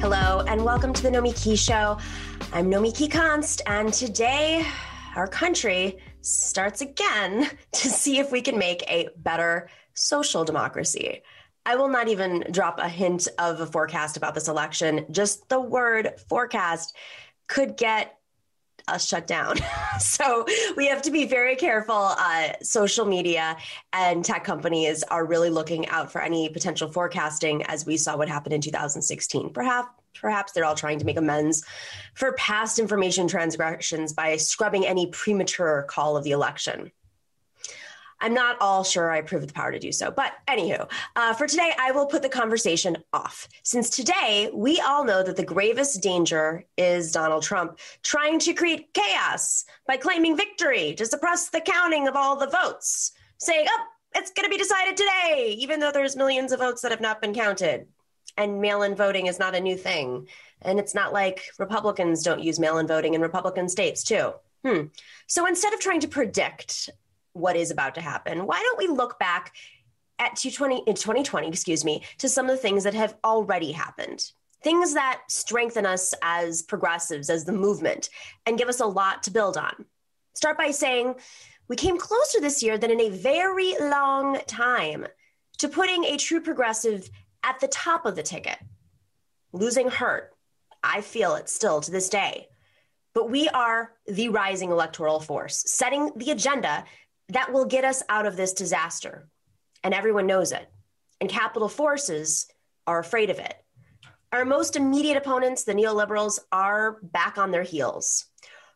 Hello, and welcome to the Nomiki Show. I'm Nomiki Konst, and today our country starts again to see if we can make a better social democracy. I will not even drop a hint of a forecast about this election. Just the word forecast could get us shut down. so we have to be very careful. Uh, social media and tech companies are really looking out for any potential forecasting, as we saw what happened in 2016. Perhaps. Perhaps they're all trying to make amends for past information transgressions by scrubbing any premature call of the election. I'm not all sure I approve of the power to do so. But anywho, uh, for today, I will put the conversation off. Since today, we all know that the gravest danger is Donald Trump trying to create chaos by claiming victory to suppress the counting of all the votes, saying, oh, it's going to be decided today, even though there's millions of votes that have not been counted. And mail in voting is not a new thing. And it's not like Republicans don't use mail in voting in Republican states, too. Hmm. So instead of trying to predict what is about to happen. Why don't we look back at 2020, in 2020, excuse me, to some of the things that have already happened? Things that strengthen us as progressives, as the movement, and give us a lot to build on. Start by saying we came closer this year than in a very long time to putting a true progressive at the top of the ticket. Losing hurt. I feel it still to this day. But we are the rising electoral force, setting the agenda that will get us out of this disaster. And everyone knows it. And capital forces are afraid of it. Our most immediate opponents, the neoliberals, are back on their heels.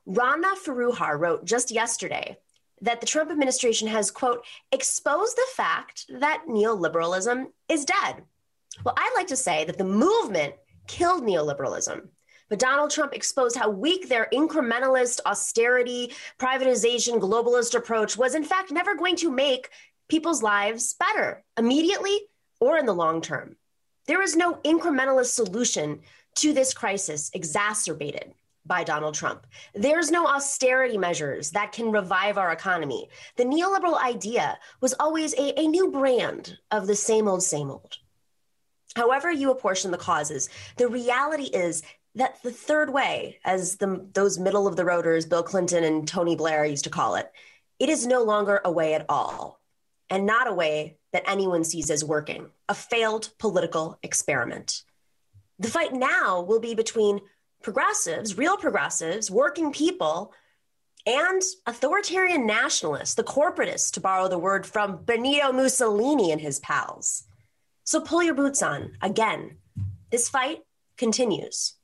Rana Foroohar wrote just yesterday that the Trump administration has, quote, exposed the fact that neoliberalism is dead. Well, I'd like to say that the movement killed neoliberalism. But Donald Trump exposed how weak their incrementalist, austerity, privatization, globalist approach was, in fact, never going to make people's lives better immediately or in the long term. There is no incrementalist solution to this crisis exacerbated by Donald Trump. There's no austerity measures that can revive our economy. The neoliberal idea was always a, a new brand of the same old, same old. However, you apportion the causes, the reality is that the third way, as the, those middle of the roaders, Bill Clinton and Tony Blair used to call it, it is no longer a way at all, and not a way that anyone sees as working, a failed political experiment. The fight now will be between progressives, real progressives, working people, and authoritarian nationalists, the corporatists, to borrow the word from Benito Mussolini and his pals. So pull your boots on. Again, this fight continues.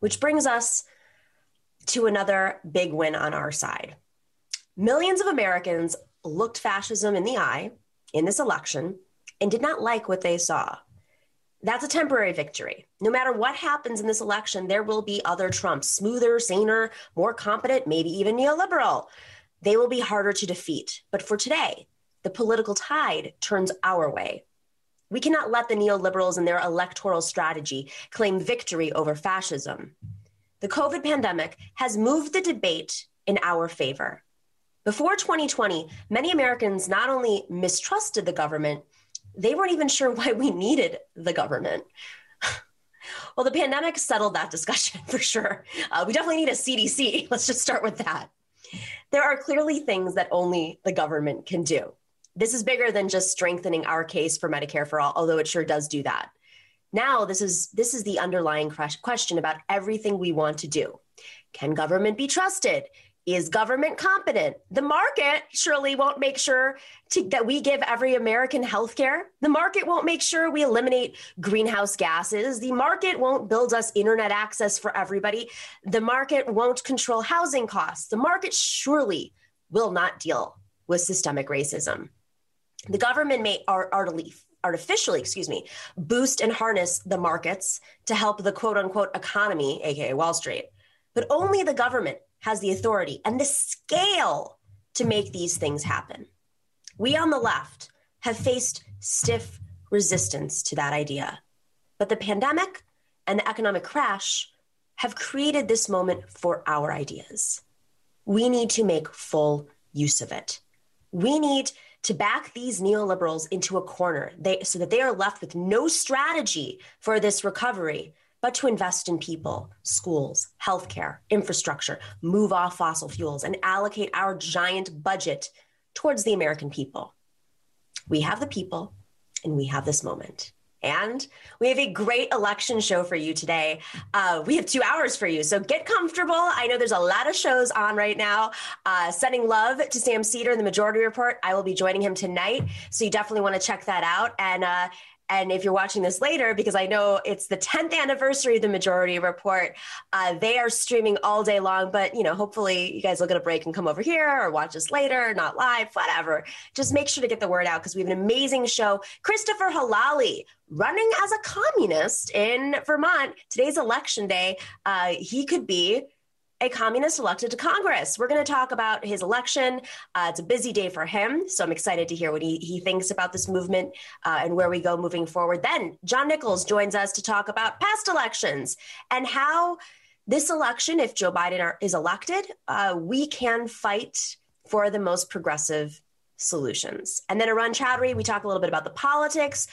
Which brings us to another big win on our side. Millions of Americans looked fascism in the eye in this election and did not like what they saw. That's a temporary victory. No matter what happens in this election, there will be other Trumps, smoother, saner, more competent, maybe even neoliberal. They will be harder to defeat. But for today, the political tide turns our way. We cannot let the neoliberals and their electoral strategy claim victory over fascism. The COVID pandemic has moved the debate in our favor. Before 2020, many Americans not only mistrusted the government, they weren't even sure why we needed the government. well, the pandemic settled that discussion for sure. Uh, we definitely need a CDC. Let's just start with that. There are clearly things that only the government can do this is bigger than just strengthening our case for Medicare for all, although it sure does do that. Now, this is this is the underlying question about everything we want to do. Can government be trusted? Is government competent? The market surely won't make sure to, that we give every American health care. The market won't make sure we eliminate greenhouse gases. The market won't build us internet access for everybody. The market won't control housing costs. The market surely will not deal with systemic racism. The government may artificially, excuse me, boost and harness the markets to help the quote unquote economy, aka Wall Street. But only the government has the authority and the scale to make these things happen. We on the left have faced stiff resistance to that idea. But the pandemic and the economic crash have created this moment for our ideas. We need to make full use of it. We need to back these neoliberals into a corner they, so that they are left with no strategy for this recovery but to invest in people, schools, healthcare, infrastructure, move off fossil fuels, and allocate our giant budget towards the American people. We have the people, and we have this moment. And we have a great election show for you today. Uh, we have two hours for you, so get comfortable. I know there's a lot of shows on right now. Uh, sending love to Sam Seder in the Majority Report. I will be joining him tonight, so you definitely want to check that out. And uh, and if you're watching this later, because I know it's the 10th anniversary of the Majority Report, uh, they are streaming all day long. But you know, hopefully, you guys will get a break and come over here or watch us later, not live, whatever. Just make sure to get the word out because we have an amazing show. Christopher Helali running as a communist in Vermont. Today's election day. Uh, he could be a communist elected to Congress. We're going to talk about his election. Uh, it's a busy day for him, so I'm excited to hear what he, he thinks about this movement uh, and where we go moving forward. Then John Nichols joins us to talk about past elections and how this election, if Joe Biden are, is elected, uh, we can fight for the most progressive solutions. And then Arun Chaudhary, we talk a little bit about the politics,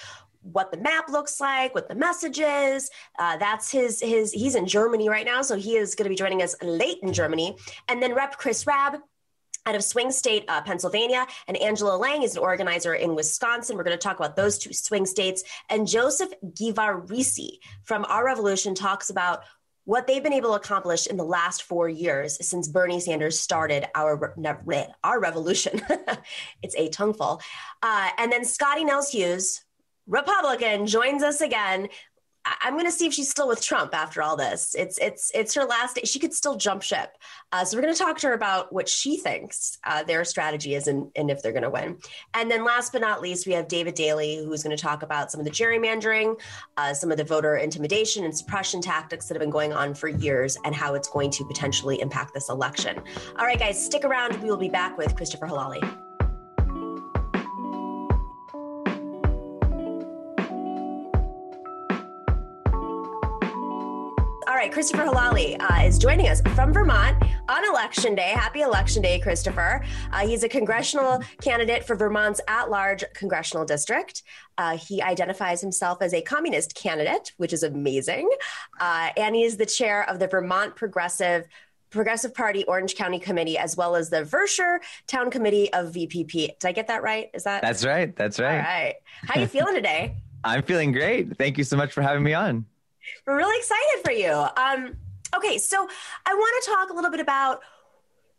what the map looks like, what the message is. Uh, that's his his. He's in Germany right now, so he is going to be joining us late in Germany. And then Rep. Chris Rabb. Out of swing state, uh, Pennsylvania, and Angela Lang is an organizer in Wisconsin. We're going to talk about those two swing states. And Joseph Geevarghese from Our Revolution talks about what they've been able to accomplish in the last four years since Bernie Sanders started our our revolution. it's a tongueful. Uh, and then Scottie Nell Hughes Republican joins us again. I'm going to see if she's still with Trump after all this. It's it's it's her last day. She could still jump ship. Uh, so we're going to talk to her about what she thinks uh, their strategy is and, and if they're going to win. And then last but not least, we have David Daley, who's going to talk about some of the gerrymandering, uh, some of the voter intimidation and suppression tactics that have been going on for years, and how it's going to potentially impact this election. All right, guys, stick around. We will be back with Christopher Helali. Right, Christopher Helali uh, is joining us from Vermont on Election Day. Happy Election Day, Christopher. Uh, he's a congressional candidate for Vermont's at large congressional district. Uh, he identifies himself as a communist candidate, which is amazing. Uh, and he is the chair of the Vermont Progressive. Progressive Party Orange County Committee, as well as the Vershire Town Committee of VPP. Did I get that right? Is that? That's right. That's right. All right. How are you feeling today? I'm feeling great. Thank you so much for having me on. We're really excited for you. Um, okay, so I want to talk a little bit about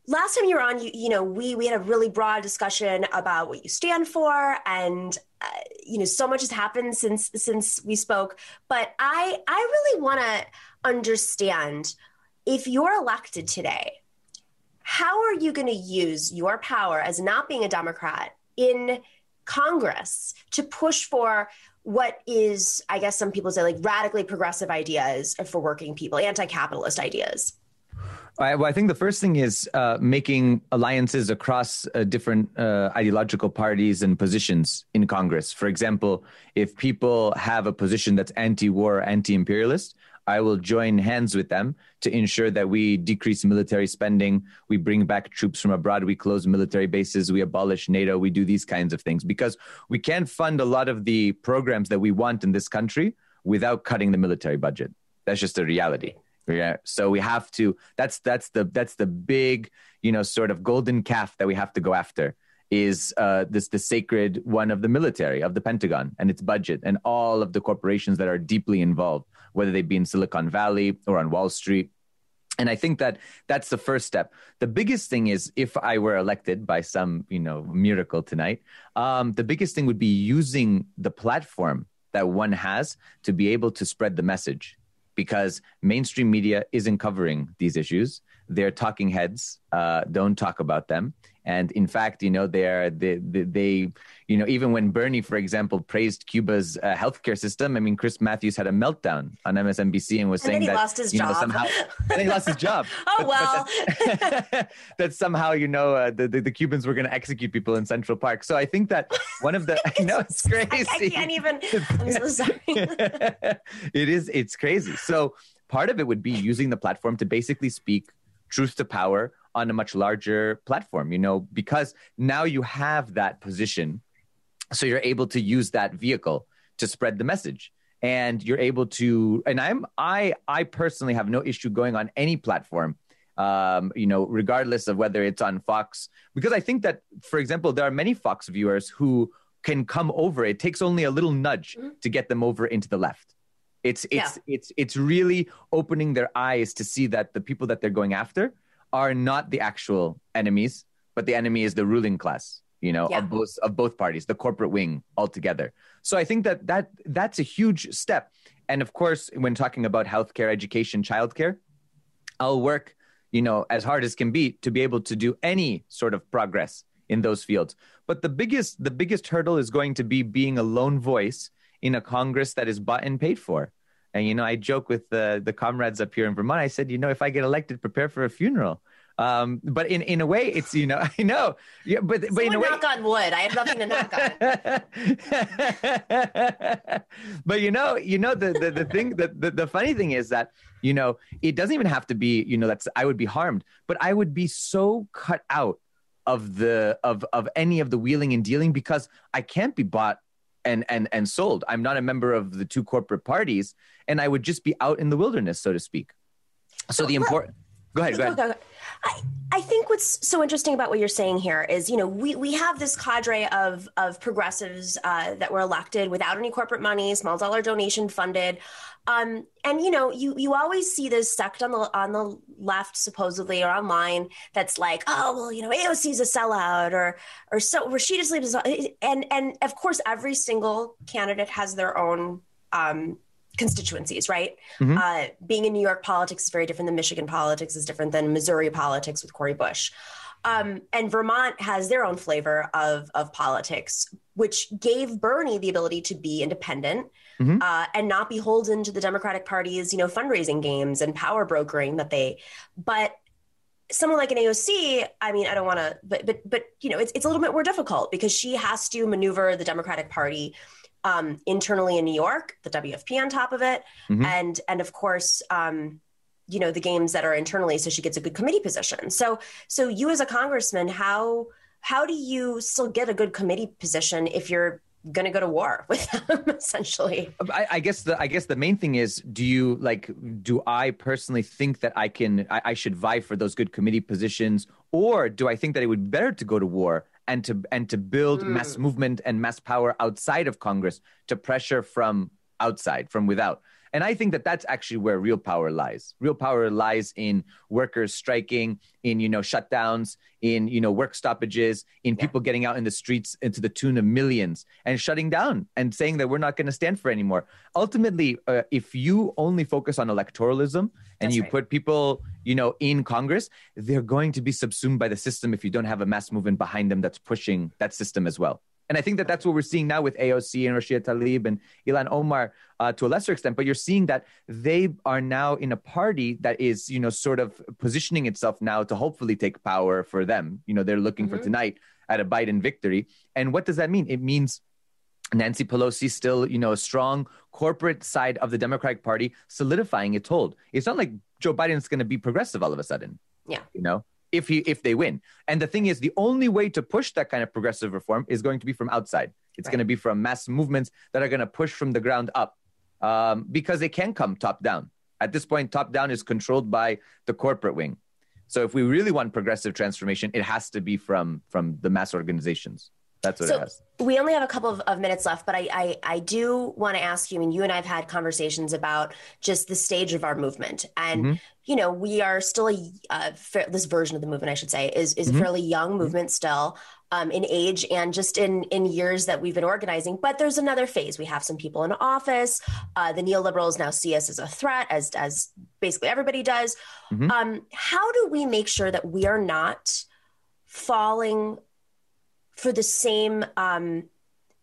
last time you were on. You, you know, we we had a really broad discussion about what you stand for, and uh, you know, so much has happened since since we spoke. But I I really want to understand if you're elected today, how are you going to use your power as not being a Democrat in Congress to push for what is, I guess some people say, like radically progressive ideas for working people, anti capitalist ideas? I, well, I think the first thing is uh, making alliances across uh, different uh, ideological parties and positions in Congress. For example, if people have a position that's anti war, anti imperialist, I will join hands with them to ensure that we decrease military spending, we bring back troops from abroad, we close military bases, we abolish NATO, we do these kinds of things because we can't fund a lot of the programs that we want in this country without cutting the military budget. That's just a reality. Yeah. So we have to that's that's the that's the big, you know, sort of golden calf that we have to go after is uh, this the sacred one of the military of the Pentagon and its budget and all of the corporations that are deeply involved whether they be in Silicon Valley or on Wall Street. And I think that that's the first step. The biggest thing is if I were elected by some, you know, miracle tonight, um, the biggest thing would be using the platform that one has to be able to spread the message because mainstream media isn't covering these issues. They're talking heads, uh, don't talk about them. And in fact, you know, they're, they, they, they, you know, even when Bernie, for example, praised Cuba's uh, healthcare system, I mean, Chris Matthews had a meltdown on MSNBC and was and saying that lost his you job. know somehow and he lost his job. oh but, well, but that, that, somehow you know uh, the, the, the Cubans were going to execute people in Central Park. So I think that one of the I know it's crazy. I, I can't even. I'm so sorry. it is. It's crazy. So part of it would be using the platform to basically speak truth to power on a much larger platform, you know, because now you have that position. So you're able to use that vehicle to spread the message. and you're able to and i'm i i personally have no issue going on any platform um, you know regardless of whether it's on fox because i think that for example there are many fox viewers who can come over it takes only a little nudge mm-hmm. to get them over into the left it's it's yeah. it's it's really opening their eyes to see that the people that they're going after are not the actual enemies but the enemy is the ruling class you know yeah. of both of both parties the corporate wing altogether. So i think that that that's a huge step. And of course when talking about healthcare education childcare i'll work you know as hard as can be to be able to do any sort of progress in those fields. But the biggest the biggest hurdle is going to be being a lone voice in a congress that is bought and paid for and you know i joke with the the comrades up here in vermont i said you know if i get elected prepare for a funeral um, but in, in a way, it's you know I know, yeah, but but in a way, knock on wood. I have nothing to knock on. but you know, you know the the, the thing the, the the funny thing is that you know it doesn't even have to be you know that's I would be harmed, but I would be so cut out of the of of any of the wheeling and dealing because I can't be bought and and and sold. I'm not a member of the two corporate parties, and I would just be out in the wilderness, so to speak. So oh, the important. Go ahead. Go ahead. Go ahead. I, I think what's so interesting about what you're saying here is, you know, we, we have this cadre of of progressives uh, that were elected without any corporate money, small dollar donation funded, um, and you know, you you always see this sect on the on the left, supposedly or online, that's like, oh well, you know, AOC's a sellout, or or so Rashida is, and and of course, every single candidate has their own um, constituencies, right? Mm-hmm. Uh, being in New York politics is very different than Michigan politics is different than Missouri politics with Cori Bush. Um, and Vermont has their own flavor of, of politics, which gave Bernie the ability to be independent mm-hmm. uh, and not beholden to the Democratic Party's, you know, fundraising games and power brokering that they. But someone like an AOC, I mean, I don't want to, but but but you know, it's it's a little bit more difficult because she has to maneuver the Democratic Party um, internally in New York, the WFP on top of it, mm-hmm. and and of course, um, you know, the games that are internally, so she gets a good committee position. So so you as a congressman, how how do you still get a good committee position if you're going to go to war with them essentially I, I, guess the i guess the main thing is do you like do i personally think that i can I, I, should vie for those good committee positions or do i think that it would be better to go to war and to and to build mm. mass movement and mass power outside of Congress to pressure from outside, from without. And I think that that's actually where real power lies. Real power lies in workers striking, in you know shutdowns, in you know work stoppages, in yeah. people getting out in the streets into the tune of millions and shutting down and saying that we're not going to stand for anymore. Ultimately, uh, if you only focus on electoralism and that's you right. put people you know in Congress, they're going to be subsumed by the system if you don't have a mass movement behind them that's pushing that system as well. And I think that that's what we're seeing now with AOC and Rashida Tlaib and Ilhan Omar uh, to a lesser extent. But you're seeing that they are now in a party that is, you know, sort of positioning itself now to hopefully take power for them. You know, they're looking mm-hmm. for tonight at a Biden victory. And what does that mean? It means Nancy Pelosi still, you know, a strong corporate side of the Democratic Party solidifying its hold. It's not like Joe Biden's going to be progressive all of a sudden. Yeah. You know, if he if they win. And the thing is, the only way to push that kind of progressive reform is going to be from outside. It's right. going to be from mass movements that are going to push from the ground up, um, because they can come top down. At this point, top down is controlled by the corporate wing. So if we really want progressive transformation, it has to be from from the mass organizations. That's what so it has. We only have a couple of, of minutes left, but I, I, I do want to ask you, and you and I have had conversations about just the stage of our movement. And, mm-hmm. you know, we are still a, uh, this version of the movement, I should say, is, is mm-hmm. a fairly young movement still. Um, in age and just in in years that we've been organizing. But there's another phase. We have some people in office. Uh, the neoliberals now see us as a threat, as as basically everybody does. Mm-hmm. Um, how do we make sure that we are not falling for the same um,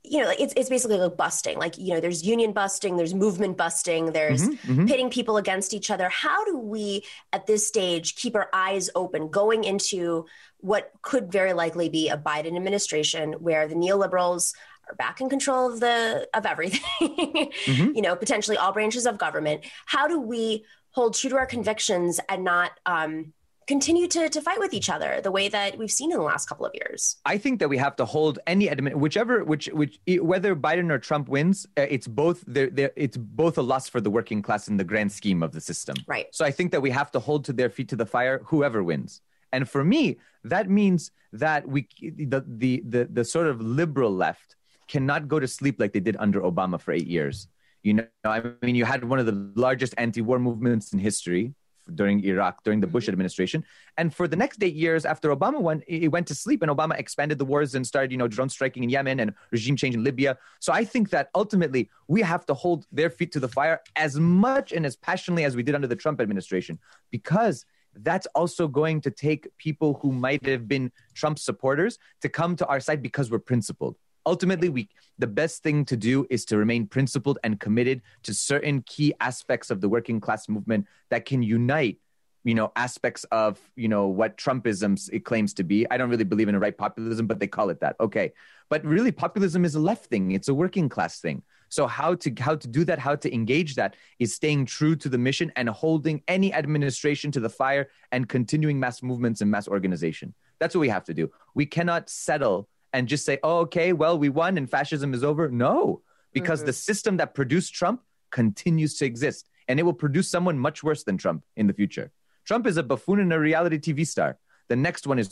you know, it's it's basically like busting. Like you know, there's union busting, there's movement busting, there's mm-hmm, mm-hmm. pitting people against each other. How do we, at this stage, keep our eyes open going into what could very likely be a Biden administration where the neoliberals are back in control of the of everything? mm-hmm. You know, potentially all branches of government. How do we hold true to our convictions and not um, continue to, to fight with each other the way that we've seen in the last couple of years? I think that we have to hold any admin, whichever, which, which, whether Biden or Trump wins, uh, it's both. They're, they're, it's both a loss for the working class in the grand scheme of the system. Right. So I think that we have to hold to their feet to the fire, whoever wins. And for me, that means that we, the, the, the, the sort of liberal left, cannot go to sleep like they did under Obama for eight years. You know, I mean, you had one of the largest anti-war movements in history during Iraq, during the Bush mm-hmm. administration. And for the next eight years after Obama went, he went to sleep and Obama expanded the wars and started, you know, drone striking in Yemen and regime change in Libya. So I think that ultimately we have to hold their feet to the fire as much and as passionately as we did under the Trump administration, because that's also going to take people who might have been Trump supporters to come to our side because we're principled ultimately we the best thing to do is to remain principled and committed to certain key aspects of the working class movement that can unite you know aspects of you know what trumpism it claims to be. I don't really believe in a right populism but they call it that. Okay. But really populism is a left thing. It's a working class thing. So how to how to do that how to engage that is staying true to the mission and holding any administration to the fire and continuing mass movements and mass organization. That's what we have to do. We cannot settle and just say, oh, okay, well, we won and fascism is over. No, because mm-hmm. the system that produced Trump continues to exist and it will produce someone much worse than Trump in the future. Trump is a buffoon and a reality TV star. The next one is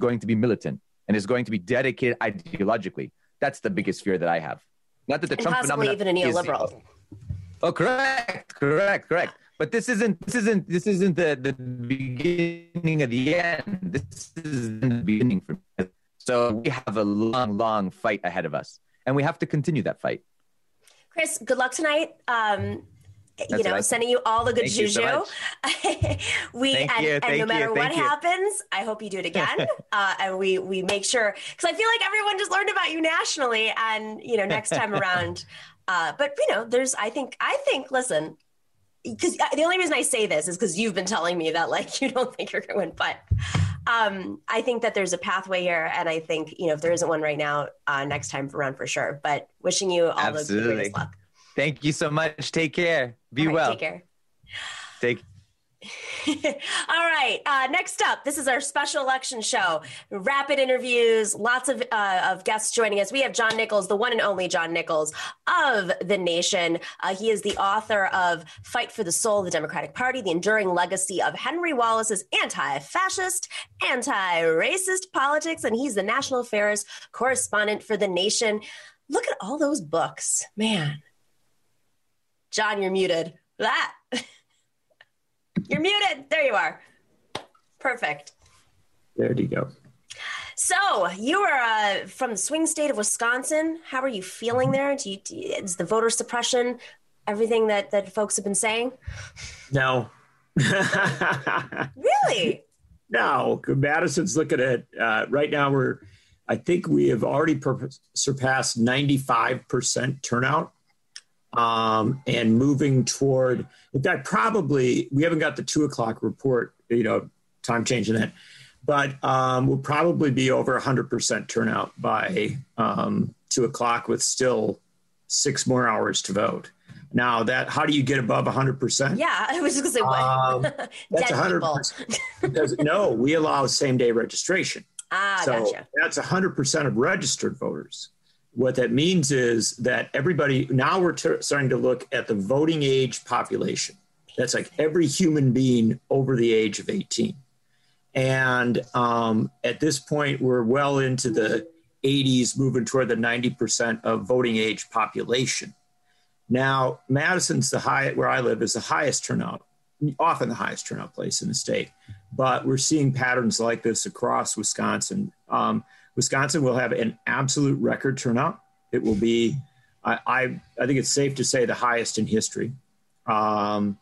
going to be militant and is going to be dedicated ideologically. That's the biggest fear that I have. Not that the and Trump phenomenon even a neoliberal. Is, oh, correct, correct, correct. But this isn't this isn't this isn't the, the beginning of the end. This is the beginning for me. So we have a long, long fight ahead of us, and we have to continue that fight. Chris, good luck tonight. Um, you know, sending you all the good Thank juju. So we Thank and, and no matter what you. happens, I hope you do it again. uh, and we we make sure because I feel like everyone just learned about you nationally, and you know, next time around. Uh, but you know, there's I think I think listen, because uh, the only reason I say this is because you've been telling me that like you don't think you're going to win, but um, I think that there's a pathway here, and I think you know if there isn't one right now, uh, next time around for sure. But wishing you all Absolutely. the greatest luck. Thank you so much. Take care. Be right, well. Take care. Take. All right. Uh, next up, this is our special election show. Rapid interviews, lots of uh, of guests joining us. We have John Nichols, the one and only John Nichols of the Nation. Uh, he is the author of "Fight for the Soul of the Democratic Party: The Enduring Legacy of Henry Wallace's Anti-Fascist, Anti-Racist Politics," and he's the national affairs correspondent for the Nation. Look at all those books, man. John, you're muted. That. You're muted. There you are. Perfect. There you go. So you are uh, from the swing state of Wisconsin. How are you feeling there? Do you, do you, is the voter suppression everything that that folks have been saying? No. really? No. Madison's looking at uh, right now. We're, I think we have already per- surpassed ninety five percent turnout um, and moving toward that probably we haven't got the two o'clock report you know time changing that but um, we'll probably be over 100% turnout by um, two o'clock with still six more hours to vote. Now that how do you get above 100% yeah i was just going to say what? Um, that's 100% because no we allow same day registration. Ah so gotcha. that's 100% of registered voters what that means is that everybody now we're starting to look at the voting age population. That's like every human being over the age of 18. And um, at this point, we're well into the 80s, moving toward the 90% of voting age population. Now, Madison's the high where I live is the highest turnout, often the highest turnout place in the state. But we're seeing patterns like this across Wisconsin. Um, Wisconsin will have an absolute record turnout. It will be, I, I, I think it's safe to say, the highest in history. Um,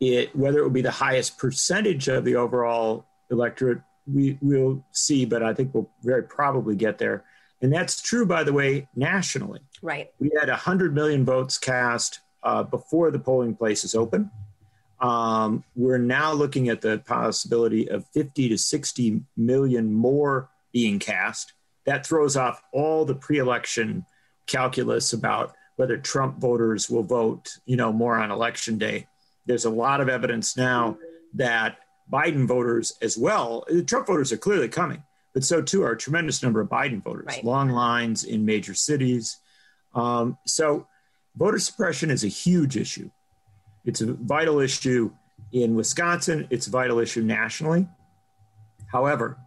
it, whether it will be the highest percentage of the overall electorate, we will see, but I think we'll very probably get there. And that's true, by the way, nationally. Right. We had 100 million votes cast uh, before the polling places open. Um, we're now looking at the possibility of 50 to 60 million more being cast that throws off all the pre-election calculus about whether Trump voters will vote, you know, more on election day. There's a lot of evidence now that Biden voters as well. The Trump voters are clearly coming, but so too are a tremendous number of Biden voters. Right. Long lines in major cities. Um, so voter suppression is a huge issue. It's a vital issue in Wisconsin. It's a vital issue nationally. However,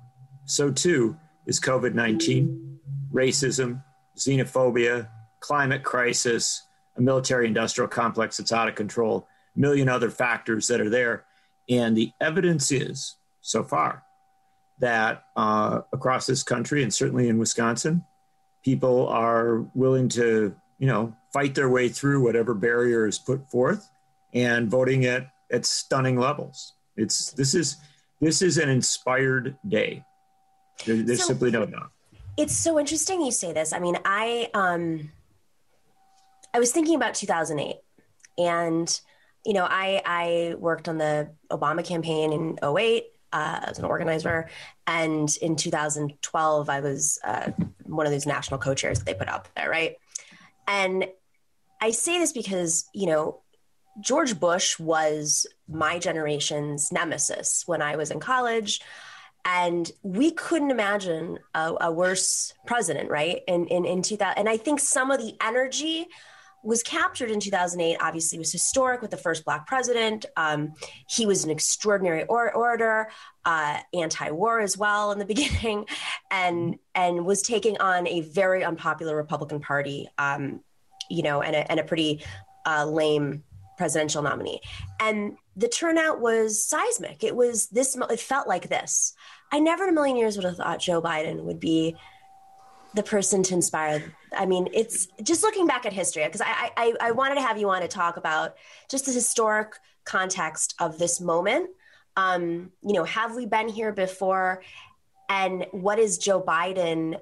so too is COVID 19, racism, xenophobia, climate crisis, a military industrial complex that's out of control, a million other factors that are there. And the evidence is so far that uh, across this country and certainly in Wisconsin, people are willing to, you know, fight their way through whatever barrier is put forth and voting at, at stunning levels. It's this is this is an inspired day. There, there's So- simply no doubt. It's so interesting you say this. I mean, I um I was thinking about 2008 and you know, I I worked on the Obama campaign in 08 uh, as an organizer and in 2012 I was uh, one of those national co-chairs that they put out there, right? And I say this because, you know, George Bush was my generation's nemesis when I was in college and we couldn't imagine a, a worse president right? In in, in 2000 and i think some of the energy was captured in 2008 obviously was historic with the first black president. Um, he was an extraordinary or- orator uh, anti-war as well in the beginning and and was taking on a very unpopular republican party um, you know and a, and a pretty uh, lame presidential nominee. And the turnout was seismic. It was this it felt like this. I never in a million years would have thought joe biden would be the person to inspire. I mean it's just looking back at history because I, I i wanted to have you on to talk about just the historic context of this moment. Um you know have we been here before? And what is joe biden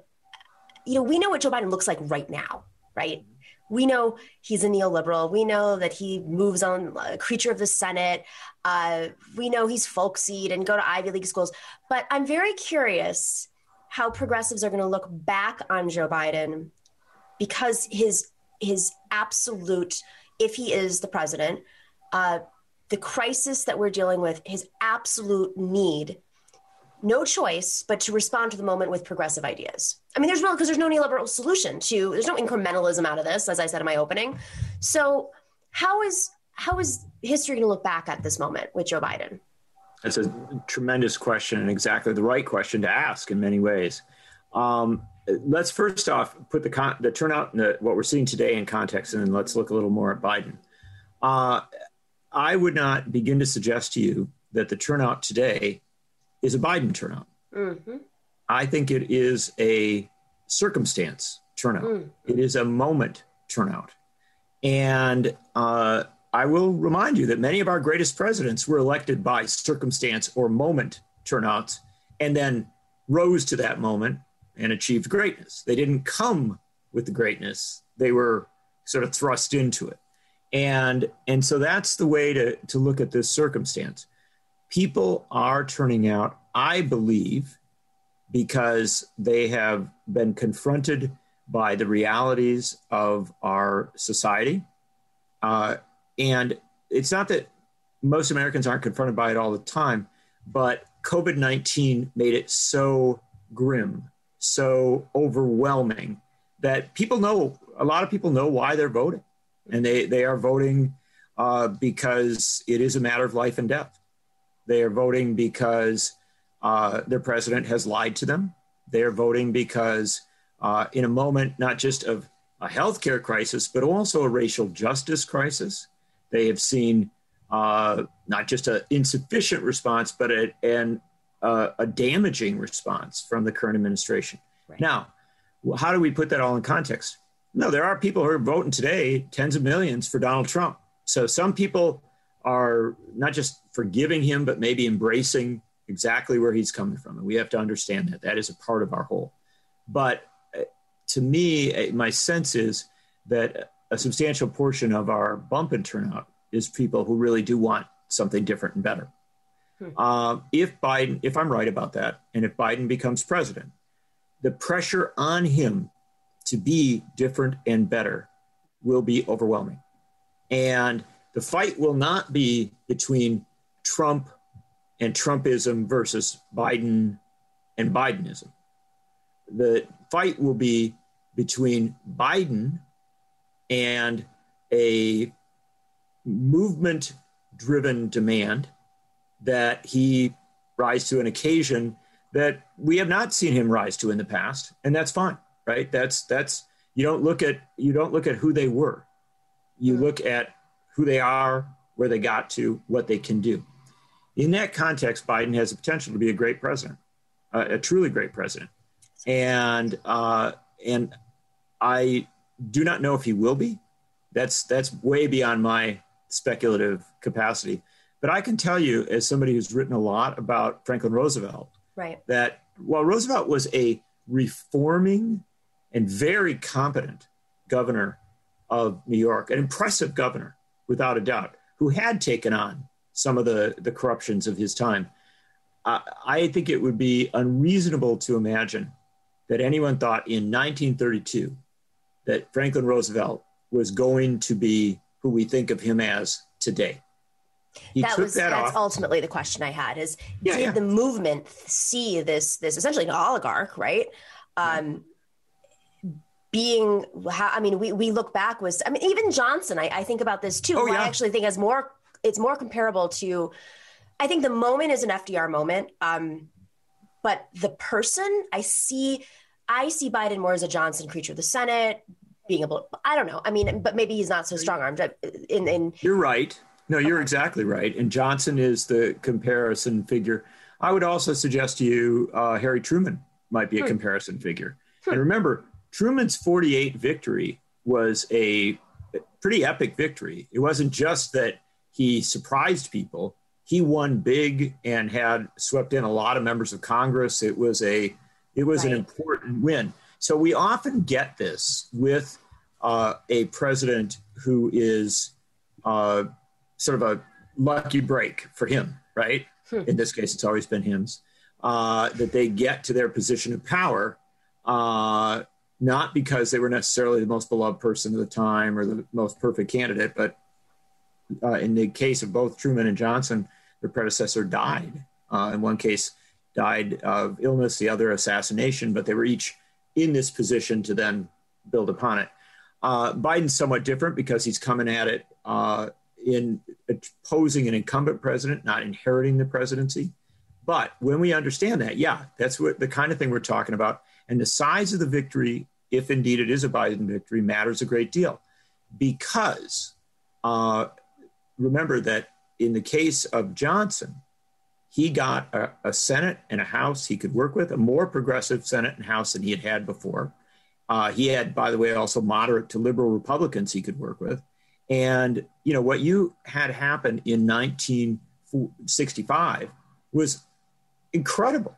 you know we know what joe biden looks like right now right we know he's a neoliberal. We know that he moves on, a creature of the Senate. Uh, we know he's folksied and go to Ivy League schools. But I'm very curious how progressives are going to look back on Joe Biden because his his absolute, if he is the president, uh, the crisis that we're dealing with, his absolute need no choice but to respond to the moment with progressive ideas. I mean, there's no because there's no neoliberal solution to there's no incrementalism out of this, as I said in my opening. So how is how is history going to look back at this moment with Joe Biden? That's a tremendous question and exactly the right question to ask in many ways. Um, let's first off put the con- the turnout and the, what we're seeing today in context, and then let's look a little more at Biden. Uh, I would not begin to suggest to you that the turnout today is a Biden turnout. Mm-hmm. I think it is a circumstance turnout. Mm. It is a moment turnout. And uh, I will remind you that many of our greatest presidents were elected by circumstance or moment turnouts and then rose to that moment and achieved greatness. They didn't come with the greatness, they were sort of thrust into it. And, and so that's the way to, to look at this circumstance. People are turning out, I believe, because they have been confronted by the realities of our society. Uh, and it's not that most Americans aren't confronted by it all the time, but COVID 19 made it so grim, so overwhelming that people know, a lot of people know why they're voting. And they, they are voting uh, because it is a matter of life and death. They are voting because uh, their president has lied to them. They are voting because, uh, in a moment not just of a healthcare crisis, but also a racial justice crisis, they have seen uh, not just an insufficient response, but a, an, uh, a damaging response from the current administration. Right. Now, how do we put that all in context? No, there are people who are voting today, tens of millions, for Donald Trump. So some people are not just forgiving him, but maybe embracing exactly where he's coming from. And we have to understand that. That is a part of our whole. But uh, to me, uh, my sense is that a substantial portion of our bump and turnout is people who really do want something different and better. Hmm. Um, if Biden, if I'm right about that, and if Biden becomes president, the pressure on him to be different and better will be overwhelming. And the fight will not be between Trump and Trumpism versus Biden and Bidenism. The fight will be between Biden and a movement driven demand that he rise to an occasion that we have not seen him rise to in the past and that's fine right that's that's you don't look at you don't look at who they were you look at who they are where they got to what they can do. In that context biden has the potential to be a great president uh, a truly great president. And uh, and i do not know if he will be. That's that's way beyond my speculative capacity. But i can tell you as somebody who's written a lot about franklin roosevelt Right. That while Roosevelt was a reforming and very competent governor of New York, an impressive governor, without a doubt, who had taken on some of the, the corruptions of his time, uh, I think it would be unreasonable to imagine that anyone thought in 1932 that Franklin Roosevelt was going to be who we think of him as today. He that was that that's off. ultimately the question I had is yeah, did yeah. the movement see this this essentially an oligarch, right? Um, being how I mean we we look back was I mean even Johnson I, I think about this too. Oh, yeah. I actually think as more it's more comparable to I think the moment is an FDR moment. Um, but the person I see I see Biden more as a Johnson creature. Of the Senate being able I don't know. I mean, but maybe he's not so strong armed. In in You're right. No, you're exactly right. And Johnson is the comparison figure. I would also suggest to you uh, Harry Truman might be a hmm. comparison figure. Hmm. And remember, Truman's 48 victory was a pretty epic victory. It wasn't just that he surprised people, he won big and had swept in a lot of members of Congress. It was a it was right. an important win. So we often get this with uh, a president who is uh, sort of a lucky break for him, right? Hmm. In this case, it's always been hymns. Uh, that they get to their position of power, uh, not because they were necessarily the most beloved person of the time or the most perfect candidate, but uh, in the case of both Truman and Johnson, their predecessor died. Uh, in one case, died of illness, the other assassination, but they were each in this position to then build upon it. Uh, Biden's somewhat different because he's coming at it uh, in opposing an incumbent president, not inheriting the presidency. But when we understand that, yeah, that's what the kind of thing we're talking about. And the size of the victory, if indeed it is a Biden victory, matters a great deal. Because uh, remember that in the case of Johnson, he got a, a, Senate and a House he could work with, a more progressive Senate and House than he had had before. Uh, he had, by the way, also moderate to liberal Republicans he could work with. And you know what you had happen in 1965 was incredible.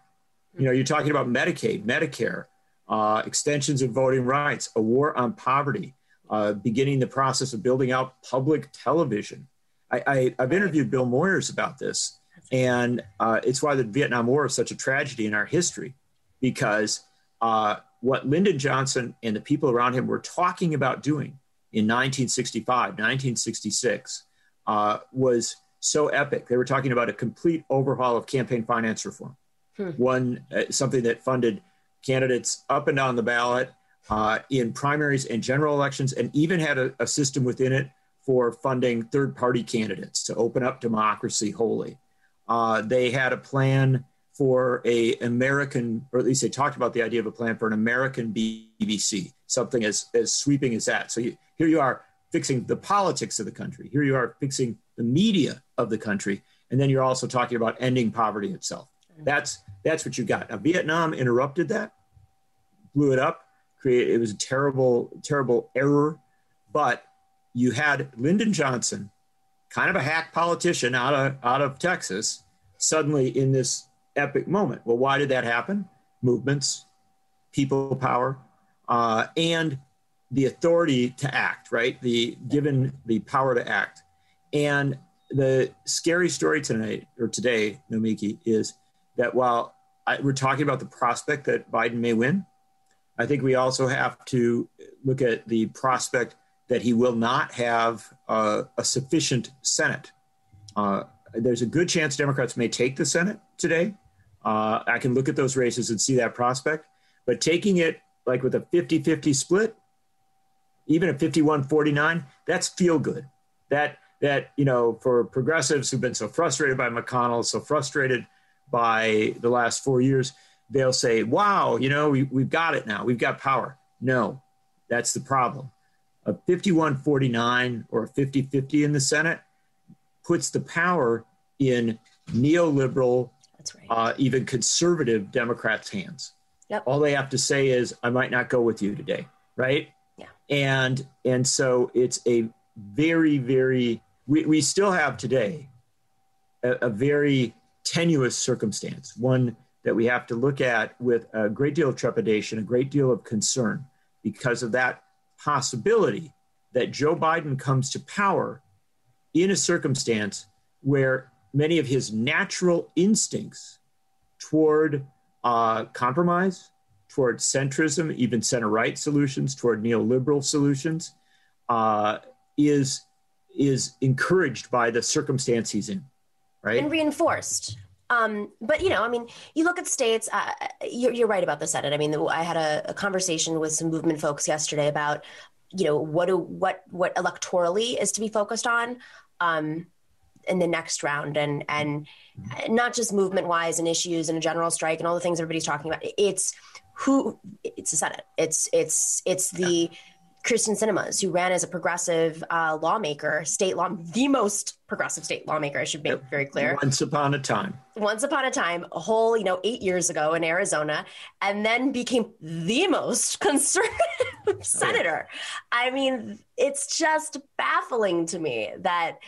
You know, you're talking about Medicaid, Medicare, uh, extensions of voting rights, a war on poverty, uh, beginning the process of building out public television. I, have interviewed Bill Moyers about this, and uh, it's why the Vietnam War is such a tragedy in our history, because uh, what Lyndon Johnson and the people around him were talking about doing in 1965, 1966 uh, was so epic. They were talking about a complete overhaul of campaign finance reform, hmm. one uh, something that funded candidates up and down the ballot uh, in primaries and general elections, and even had a, a system within it for funding third-party candidates to open up democracy wholly. Uh, they had a plan for a American, or at least they talked about the idea of a plan for an American BBC, something as as sweeping as that. So you, here you are fixing the politics of the country. Here you are fixing the media of the country, and then you're also talking about ending poverty itself. That's that's what you got. Now, Vietnam interrupted that, blew it up. Create it was a terrible terrible error, but you had Lyndon Johnson, kind of a hack politician out of out of Texas, suddenly in this epic moment. Well, why did that happen? Movements, people power, uh, and the authority to act, right? The given the power to act. And the scary story tonight or today, Nomiki, is that while I, we're talking about the prospect that Biden may win, I think we also have to look at the prospect that he will not have uh, a sufficient Senate. Uh, there's a good chance Democrats may take the Senate today. Uh, I can look at those races and see that prospect. But taking it like with a 50 50 split, even a 51 49, that's feel good. That, that, you know, for progressives who've been so frustrated by McConnell, so frustrated by the last four years, they'll say, wow, you know, we, we've got it now. We've got power. No, that's the problem. A 51 49 or a 50 50 in the Senate puts the power in neoliberal, right. uh, even conservative Democrats' hands. Yep. All they have to say is, "I might not go with you today," right? Yeah. And and so it's a very very we, we still have today a, a very tenuous circumstance, one that we have to look at with a great deal of trepidation, a great deal of concern, because of that possibility that Joe Biden comes to power in a circumstance where many of his natural instincts toward uh, compromise, toward centrism, even center right solutions, toward neoliberal solutions, uh, is is encouraged by the circumstance he's in, right? And reinforced. Um, but you know, I mean, you look at states. Uh, you're, you're, right about the Senate. I mean, I had a, a, conversation with some movement folks yesterday about, you know, what do what what electorally is to be focused on. Um, in the next round and and not just movement wise and issues and a general strike and all the things everybody's talking about it's who it's the senate it's it's it's the Kyrsten Sinemas, who ran as a progressive uh, lawmaker, state law, the most progressive state lawmaker, I should make very clear. Once upon a time. Once upon a time, a whole, you know, eight years ago in Arizona, and then became the most conservative senator. I mean, it's just baffling to me that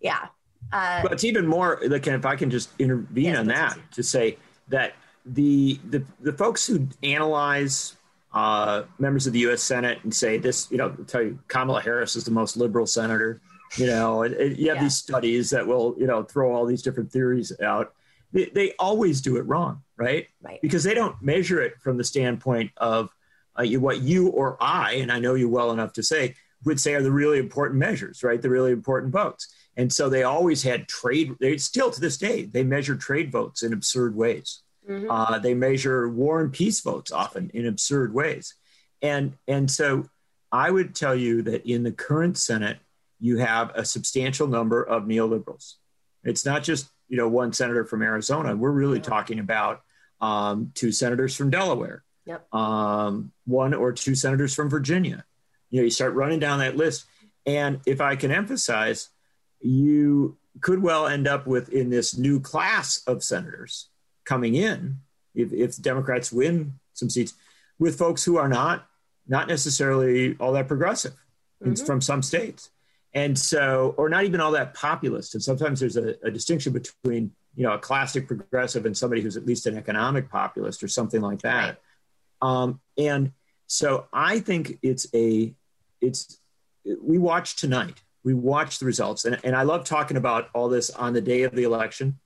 yeah. Uh, but it's even more like if I can just intervene on that to say that the the the folks who analyze uh, members of the U.S. Senate and say this, you know, tell you Kamala Harris is the most liberal senator. You know, it, it, you have yeah. these studies that will, you know, throw all these different theories out. They, they, always do it wrong, right? Right. Because they don't measure it from the standpoint of uh, you, what you or I, and I know you well enough to say, would say are the really important measures, right? The really important votes. And so they always had trade, they still to this day, they measure trade votes in absurd ways. Mm-hmm. Uh, they measure war and peace votes often in absurd ways. And, and so I would tell you that in the current Senate, you have a substantial number of neoliberals. It's not just you know one senator from Arizona. We're really talking about um, two senators from Delaware, yep. um, one or two senators from Virginia. You know, you start running down that list, and if I can emphasize, you could well end up with in this new class of senators coming in if, if Democrats win some seats with folks who are not not necessarily all that progressive mm-hmm. from some states and so or not even all that populist and sometimes there's a, a, distinction between you know a classic progressive and somebody who's at least an economic populist or something like that right. um, and so i think it's a it's we watch tonight we watch the results. And, and I love talking about all this on the day of the election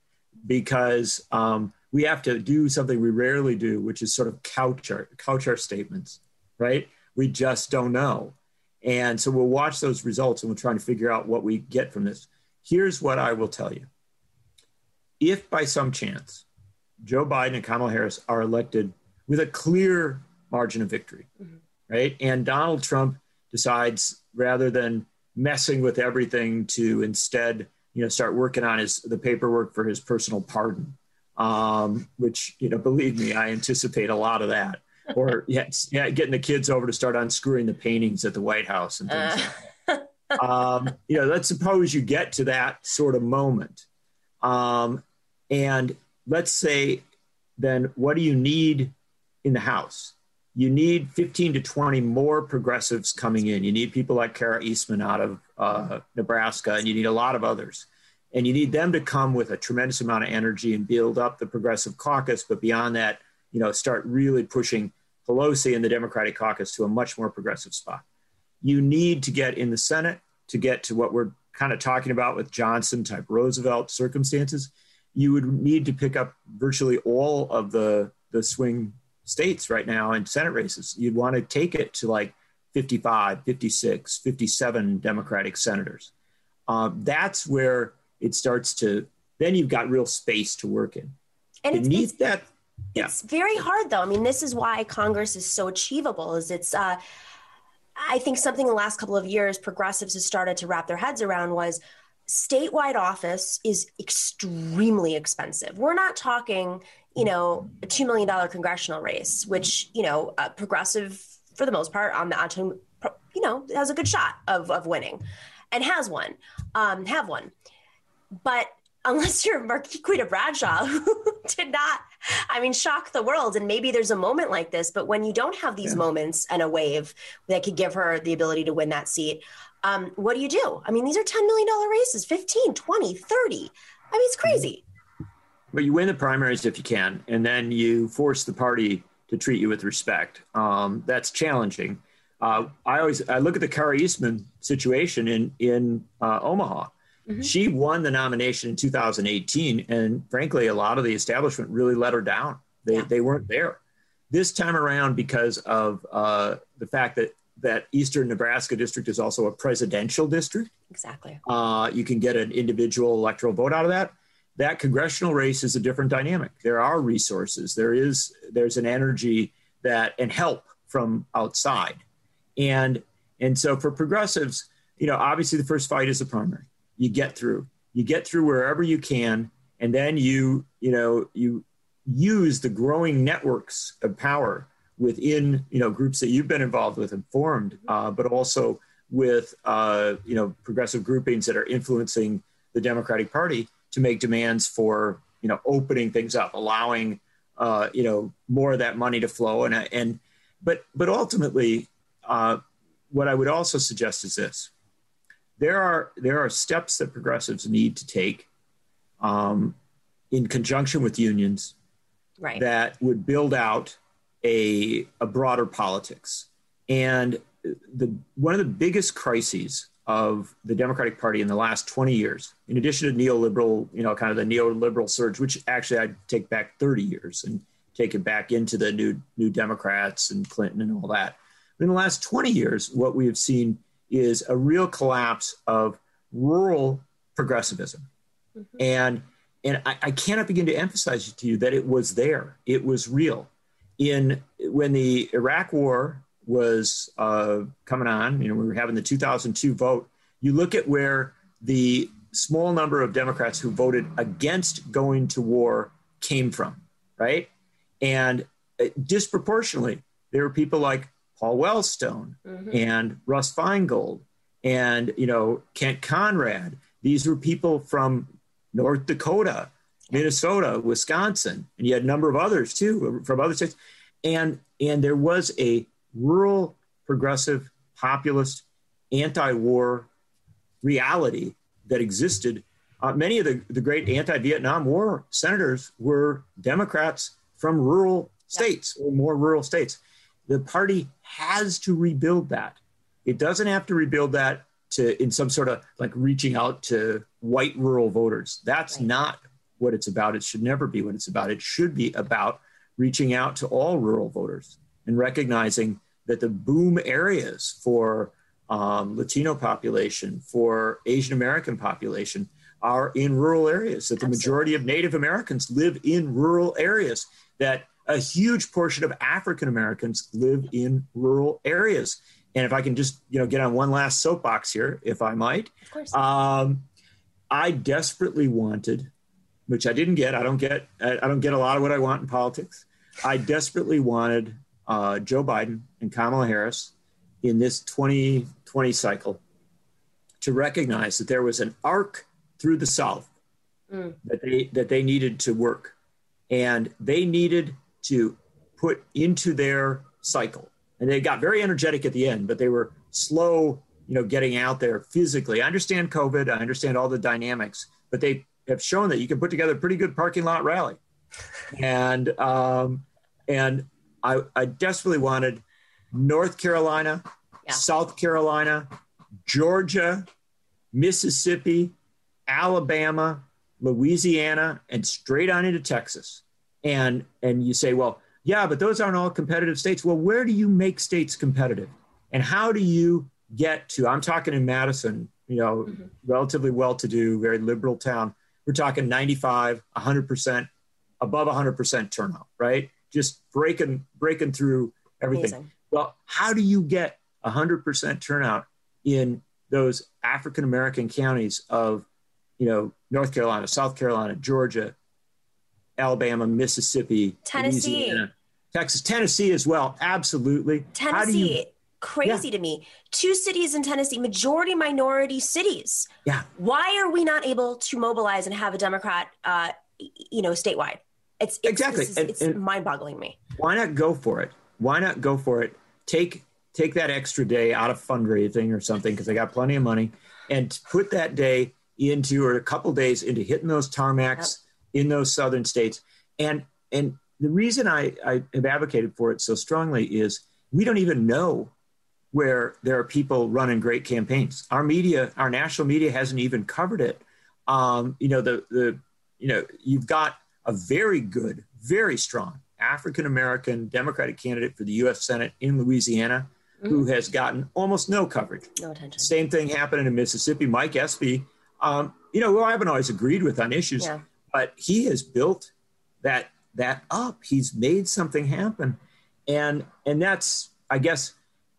because um, we have to do something we rarely do, which is sort of couch our, couch our statements, right? We just don't know. And so we'll watch those results and we'll try to figure out what we get from this. Here's what I will tell you. If by some chance Joe Biden and Kamala Harris are elected with a clear margin of victory, mm-hmm. right? And Donald Trump decides rather than messing with everything to instead, you know, start working on his the paperwork for his personal pardon. Um, which you know, believe me, I anticipate a lot of that. Or yeah, yeah, getting the kids over to start unscrewing the paintings at the White House and things. Uh. Like um, you know, let's suppose you get to that sort of moment, um, and let's say, then what do you need in the House? you need 15 to 20 more progressives coming in. You need people like Kara Eastman out of uh, Nebraska, and you need a lot of others. And you need them to come with a tremendous amount of energy and build up the progressive caucus. But beyond that, you know, start really pushing Pelosi and the Democratic caucus to a much more progressive spot. You need to get in the Senate to get to what we're kind of talking about with Johnson type Roosevelt circumstances. You would need to pick up virtually all of the the swing states right now in Senate races. You'd want to take it to like 55, 56, 57 Democratic senators. Um, that's where it starts to then you've got real space to work in. And it's, it's, that, yeah. it's very hard though. I mean, this is why Congress is so achievable. Is it's uh, I think something in the last couple of years progressives have started to wrap their heads around was statewide office is extremely expensive. We're not talking, you know, a $2 million congressional race, which, you know, uh, progressive for the most part on the, you know, has a good shot of, of winning and has won, um, have won. But unless you're Marquita Bradshaw, who did not, I mean, shock the world. And maybe there's a moment like this, but when you don't have these yeah. moments and a wave that could give her the ability to win that seat, um, what do you do? I mean, these are $10 million races, 15, 20, 30. I mean, it's crazy. But you win the primaries if you can, and then you force the party to treat you with respect. Um, that's challenging. Uh, I always I look at the Kara Eastman situation in in uh, Omaha Mm-hmm. She won the nomination in 2018, and frankly, a lot of the establishment really let her down. They, yeah. they weren't there. This time around, because of uh, the fact that that Eastern Nebraska district is also a presidential district. Exactly. Uh, you can get an individual electoral vote out of that. That congressional race is a different dynamic. There are resources. There is there's an energy that and help from outside, and and so for progressives, you know, obviously the first fight is the primary you get through. You get through wherever you can, and then you you know you use the growing networks of power within you know groups that you've been involved with and formed, uh, but also with uh, you know progressive groupings that are influencing the Democratic Party to make demands for you know opening things up, allowing uh, you know more of that money to flow, and and but but ultimately, uh, what I would also suggest is this: there are there are steps that progressives need to take um, in conjunction with unions right. that would build out a, a broader politics. And the one of the biggest crises of the Democratic Party in the last 20 years, in addition to neoliberal, you know, kind of the neoliberal surge, which actually I'd take back 30 years and take it back into the new new Democrats and Clinton and all that. But in the last 20 years, what we have seen is a real collapse of rural progressivism. Mm-hmm. And and I, I, cannot begin to emphasize to you that it was there. It was real. In when the Iraq War was uh, coming on, you know, we were having the 2002 vote. You look at where the small number of Democrats who voted against going to war came from, right? And uh, disproportionately, there were people like Paul Wellstone mm-hmm. and Russ Feingold and you know Kent Conrad. These were people from North Dakota, Minnesota, Wisconsin, and you had a number of others too from other states. And and there was a rural, progressive, populist, anti-war reality that existed. Uh, many of the, the great anti-Vietnam War senators were Democrats from rural states or more rural states. The party has to rebuild that. It doesn't have to rebuild that to in some sort of like reaching out to white rural voters. That's right. not what it's about. It should never be what it's about. It should be about reaching out to all rural voters and recognizing that the boom areas for um, Latino population, for Asian American population, are in rural areas. That the Absolutely. majority of Native Americans live in rural areas. That a huge portion of African Americans live in rural areas. And if I can just, you know, get on one last soapbox here, if I might, of course. Um, I desperately wanted, which I didn't get. I don't get. I don't get a lot of what I want in politics. I desperately wanted uh, Joe Biden and Kamala Harris in this 2020 cycle to recognize that there was an arc through the South mm. that they that they needed to work, and they needed to put into their cycle. And they got very energetic at the end, but they were slow, you know, getting out there physically. I understand COVID, I understand all the dynamics, but they have shown that you can put together a pretty good parking lot rally. and um, and I, I desperately wanted North Carolina, yeah. South Carolina, Georgia, Mississippi, Alabama, Louisiana, and straight on into Texas and and you say well yeah but those aren't all competitive states well where do you make states competitive and how do you get to i'm talking in madison you know, mm-hmm. relatively well-to-do, very liberal town. We're talking 95, 100 percent, above 100 percent turnout, right? Just breaking breaking through everything. Amazing. Well, how do you get 100 percent turnout in those African American counties of, you know, North Carolina, South Carolina, Georgia, Alabama, Mississippi, Tennessee, Louisiana, Texas, Tennessee as well. Absolutely. Tennessee, you, crazy yeah. to me. Two cities in Tennessee, majority minority cities. Yeah. Why are we not able to mobilize and have a Democrat, uh, you know, statewide? It's, it's exactly. Is, it's mind-boggling me. Why not go for it? Why not go for it? Take take that extra day out of fundraising or something because they got plenty of money, and put that day into or a couple days into hitting those tarmacs yep. In those southern states. And and the reason I, I have advocated for it so strongly is we don't even know where there are people running great campaigns. Our media, our national media, hasn't even covered it. Um, you know, the the you know, you've got a very good, very strong African American Democratic candidate for the U.S. Senate in Louisiana, mm-hmm. who has gotten almost no coverage. No attention. Same thing happening in Mississippi. Mike Espy, um, you know, who I haven't always agreed with on issues, yeah. But he has built that that up. He's made something happen. And and that's I guess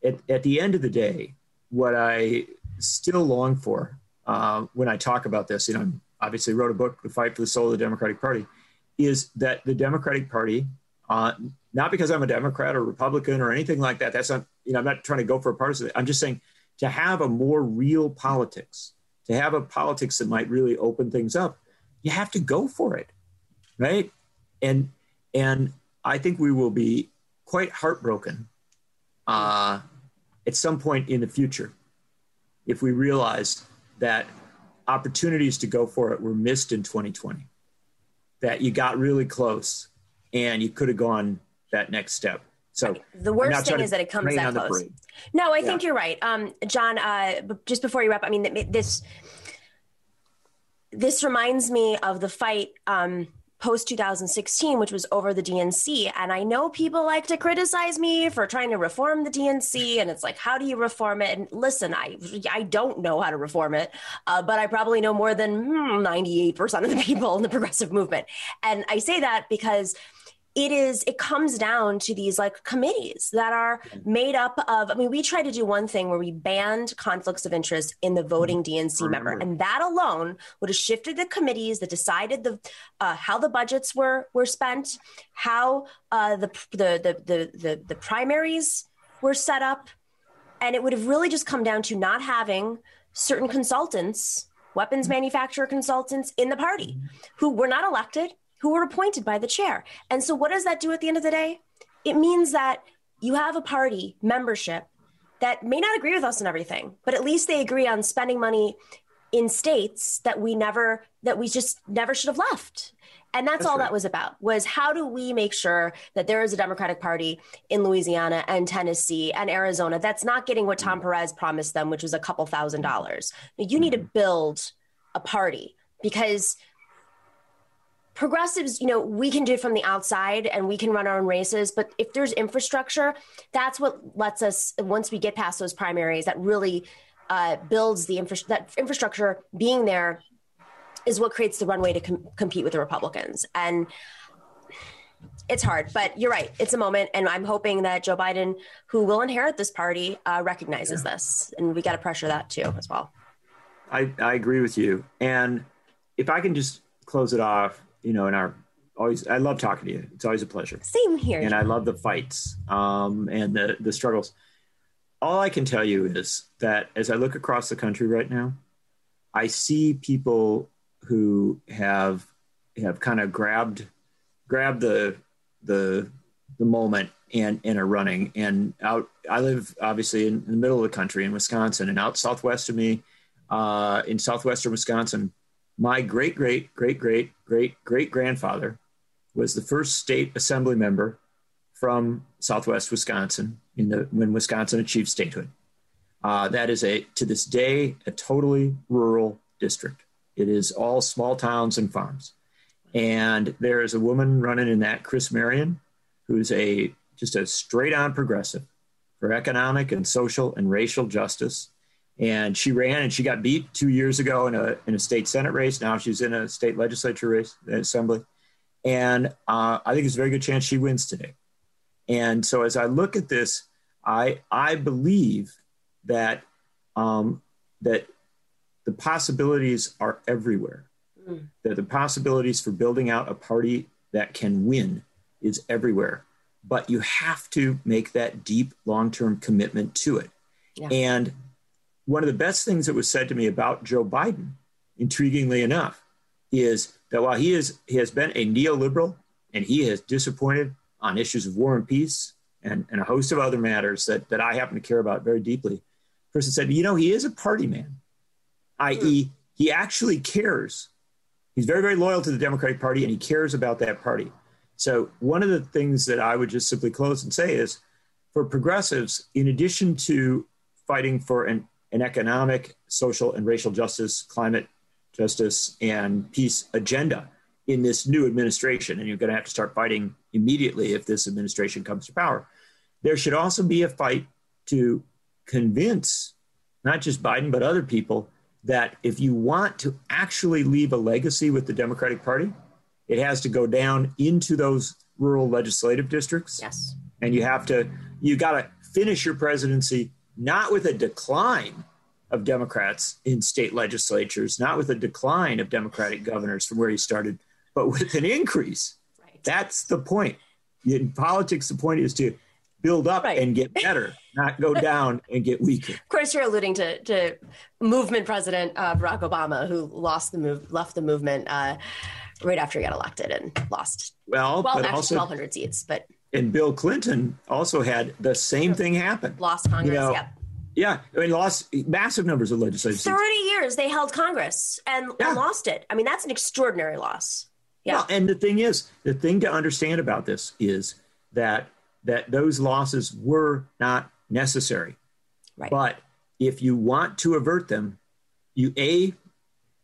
at, at the end of the day, what I still long for uh, when I talk about this, you know, I obviously wrote a book, The Fight for the Soul of the Democratic Party, is that the Democratic Party, uh, not because I'm a Democrat or Republican or anything like that. That's not, you know, I'm not trying to go for a partisan. I'm just saying to have a more real politics, to have a politics that might really open things up, you have to go for it, right? and and I think we will be quite heartbroken uh, at some point in the future if we realize that opportunities to go for it were missed in 2020 that you got really close and you could have gone that next step so the worst thing is that it comes that close. No, I yeah. think you're right, um, Jon. Uh, just before you wrap, I mean this. This reminds me of the fight um, post 2016, which was over the DNC. And I know people like to criticize me for trying to reform the DNC. And it's like, how do you reform it? And listen, I, I don't know how to reform it, uh, but I probably know more than 98% hmm, of the people in the progressive movement. And I say that because it is it comes down to these like committees that are made up of i mean we tried to do one thing where we banned conflicts of interest in the voting mm-hmm. dnc member and that alone would have shifted the committees that decided the uh, how the budgets were were spent how uh, the, the, the the the the primaries were set up and it would have really just come down to not having certain consultants weapons mm-hmm. manufacturer consultants in the party mm-hmm. who were not elected who were appointed by the chair. And so, what does that do at the end of the day? It means that you have a party membership that may not agree with us on everything, but at least they agree on spending money in states that we never, that we just never should have left. And that's, that's all right. that was about was how do we make sure that there is a Democratic Party in Louisiana and Tennessee and Arizona that's not getting what Tom Perez promised them, which was a couple thousand dollars. You need to mm-hmm. build a party because progressives, you know, we can do it from the outside and we can run our own races. But if there's infrastructure, that's what lets us, once we get past those primaries, that really uh, builds the infra- that infrastructure being there is what creates the runway to com- compete with the Republicans. And it's hard, but you're right. It's a moment. And I'm hoping that Joe Biden, who will inherit this party, uh, recognizes yeah. this. And we got to pressure that too, as well. I, I agree with you. And if I can just close it off you know, in our always I love talking to you. It's always a pleasure. Same here. And I love the fights um, and the the struggles. All I can tell you is that as I look across the country right now, I see people who have have kind of grabbed grabbed the the the moment and and are running and out i live obviously in, in the middle of the country in wisconsin and out southwest of me uh, in southwestern wisconsin my great great great great great great grandfather was the first state assembly member from Southwest Wisconsin in the when Wisconsin achieved statehood. Uh, that is a to this day a totally rural district. It is all small towns and farms, and there is a woman running in that, Kriss Marion, who's a just a straight on progressive for economic and social and racial justice. And she ran and she got beat two years ago in a in a state senate race. Now she's in a state legislature race, the assembly, and uh, I think it's a very good chance she wins today. And so as I look at this, I I believe that um, that the possibilities are everywhere. Mm. That the possibilities for building out a party that can win is everywhere. But you have to make that deep long term commitment to it. Yeah. And one of the best things that was said to me about Joe Biden, intriguingly enough, is that while he is he has been a neoliberal and he has disappointed on issues of war and peace and, and a host of other matters that, that I happen to care about very deeply, person said, you know, he is a party man, i.e., hmm. he actually cares. He's very, very loyal to the Democratic Party and he cares about that party. So, one of the things that I would just simply close and say is for progressives, in addition to fighting for an an economic, social, and racial justice, climate justice, and peace agenda in this new administration. And you're going to have to start fighting immediately if this administration comes to power. There should also be a fight to convince not just Biden, but other people that if you want to actually leave a legacy with the Democratic Party, it has to go down into those rural legislative districts. Yes. And you have to, you got to finish your presidency not with a decline of Democrats in state legislatures, not with a decline of Democratic governors from where he started, but with an increase. Right. That's the point. In politics, the point is to build up right. and get better, not go down and get weaker. Of course, you're alluding to, to movement president uh, Barack Obama, who lost the move, left the movement uh, right after he got elected and lost. Well, well, actually also 1,200 seats, but and Bill Clinton also had the same thing happen. Lost Congress. You know, yep. Yeah, I mean, lost massive numbers of legislation. Thirty years they held Congress and, yeah. and, lost it. I mean, that's an extraordinary loss. Yeah. Well, and the thing is, the thing to understand about this is that that those losses were not necessary. Right. But if you want to avert them, you a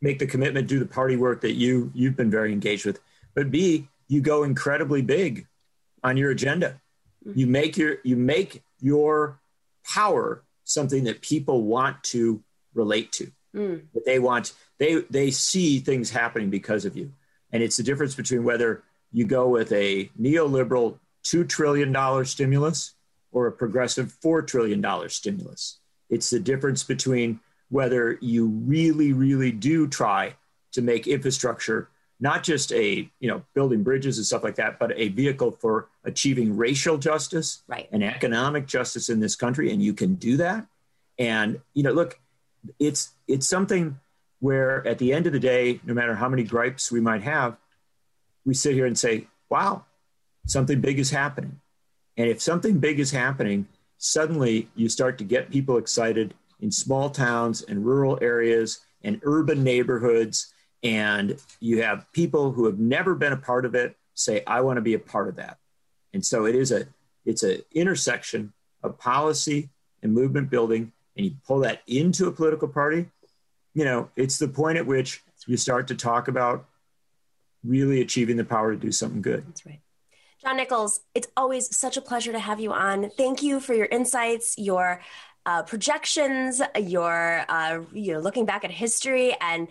make the commitment, do the party work that you you've been very engaged with, but b you go incredibly big on your agenda. Mm-hmm. You make your you make your power something that people want to relate to. Mm. That they want they they see things happening because of you. And it's the difference between whether you go with a neoliberal $2 trillion stimulus or a progressive $4 trillion stimulus. It's the difference between whether you really, really do try to make infrastructure not just a you know building bridges and stuff like that but a vehicle for achieving racial justice right. and economic justice in this country and you can do that and you know look it's it's something where at the end of the day no matter how many gripes we might have we sit here and say wow something big is happening and if something big is happening suddenly you start to get people excited in small towns and rural areas and urban neighborhoods and you have people who have never been a part of it say i want to be a part of that. And so it is a it's an intersection of policy and movement building and you pull that into a political party you know it's the point at which you start to talk about really achieving the power to do something good. That's right. Jon nichols it's always such a pleasure to have you on. Thank you for your insights your uh, projections your uh, you know looking back at history and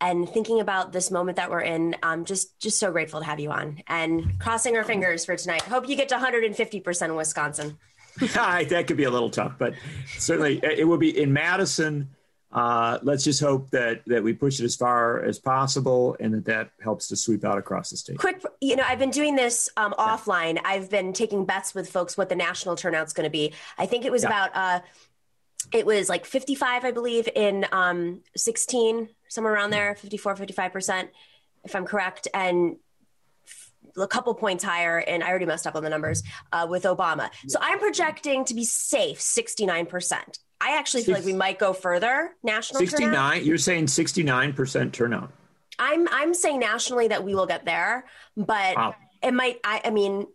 and thinking about this moment that we're in i'm just just so grateful to have you on. And crossing our fingers for tonight. Hope you get to 150% in wisconsin. That could be a little tough but certainly it will be in madison. Uh, let's just hope that that we push it as far as possible and that that helps to sweep out across the state. Quick you know i've been doing this um, offline. I've been taking bets with folks what the national turnout's going to be. I think it was yeah. about uh, it was like 55 i believe in um, 16 somewhere around there 54 55% if i'm correct and a couple points higher and i already messed up on the numbers uh, with obama so i'm projecting to be safe 69% i actually feel like we might go further nationally. 69 turnout. you're saying 69% turnout i'm i'm saying nationally that we will get there but wow. it might I, I mean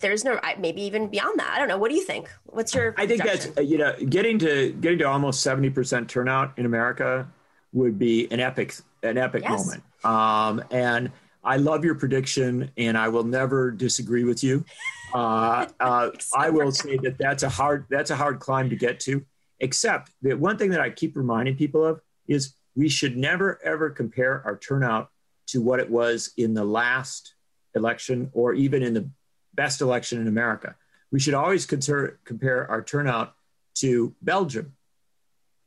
there's no maybe even beyond that. I don't know. What do you think? What's your? I think that's uh, you know getting to getting to almost seventy percent turnout in America would be an epic an epic yes. moment. Um, and I love your prediction, and I will never disagree with you. Uh, uh, I will say that that's a hard that's a hard climb to get to, Except that one thing that I keep reminding people of is we should never ever compare our turnout to what it was in the last election or even in the best election in America. We should always consider, compare our turnout to Belgium,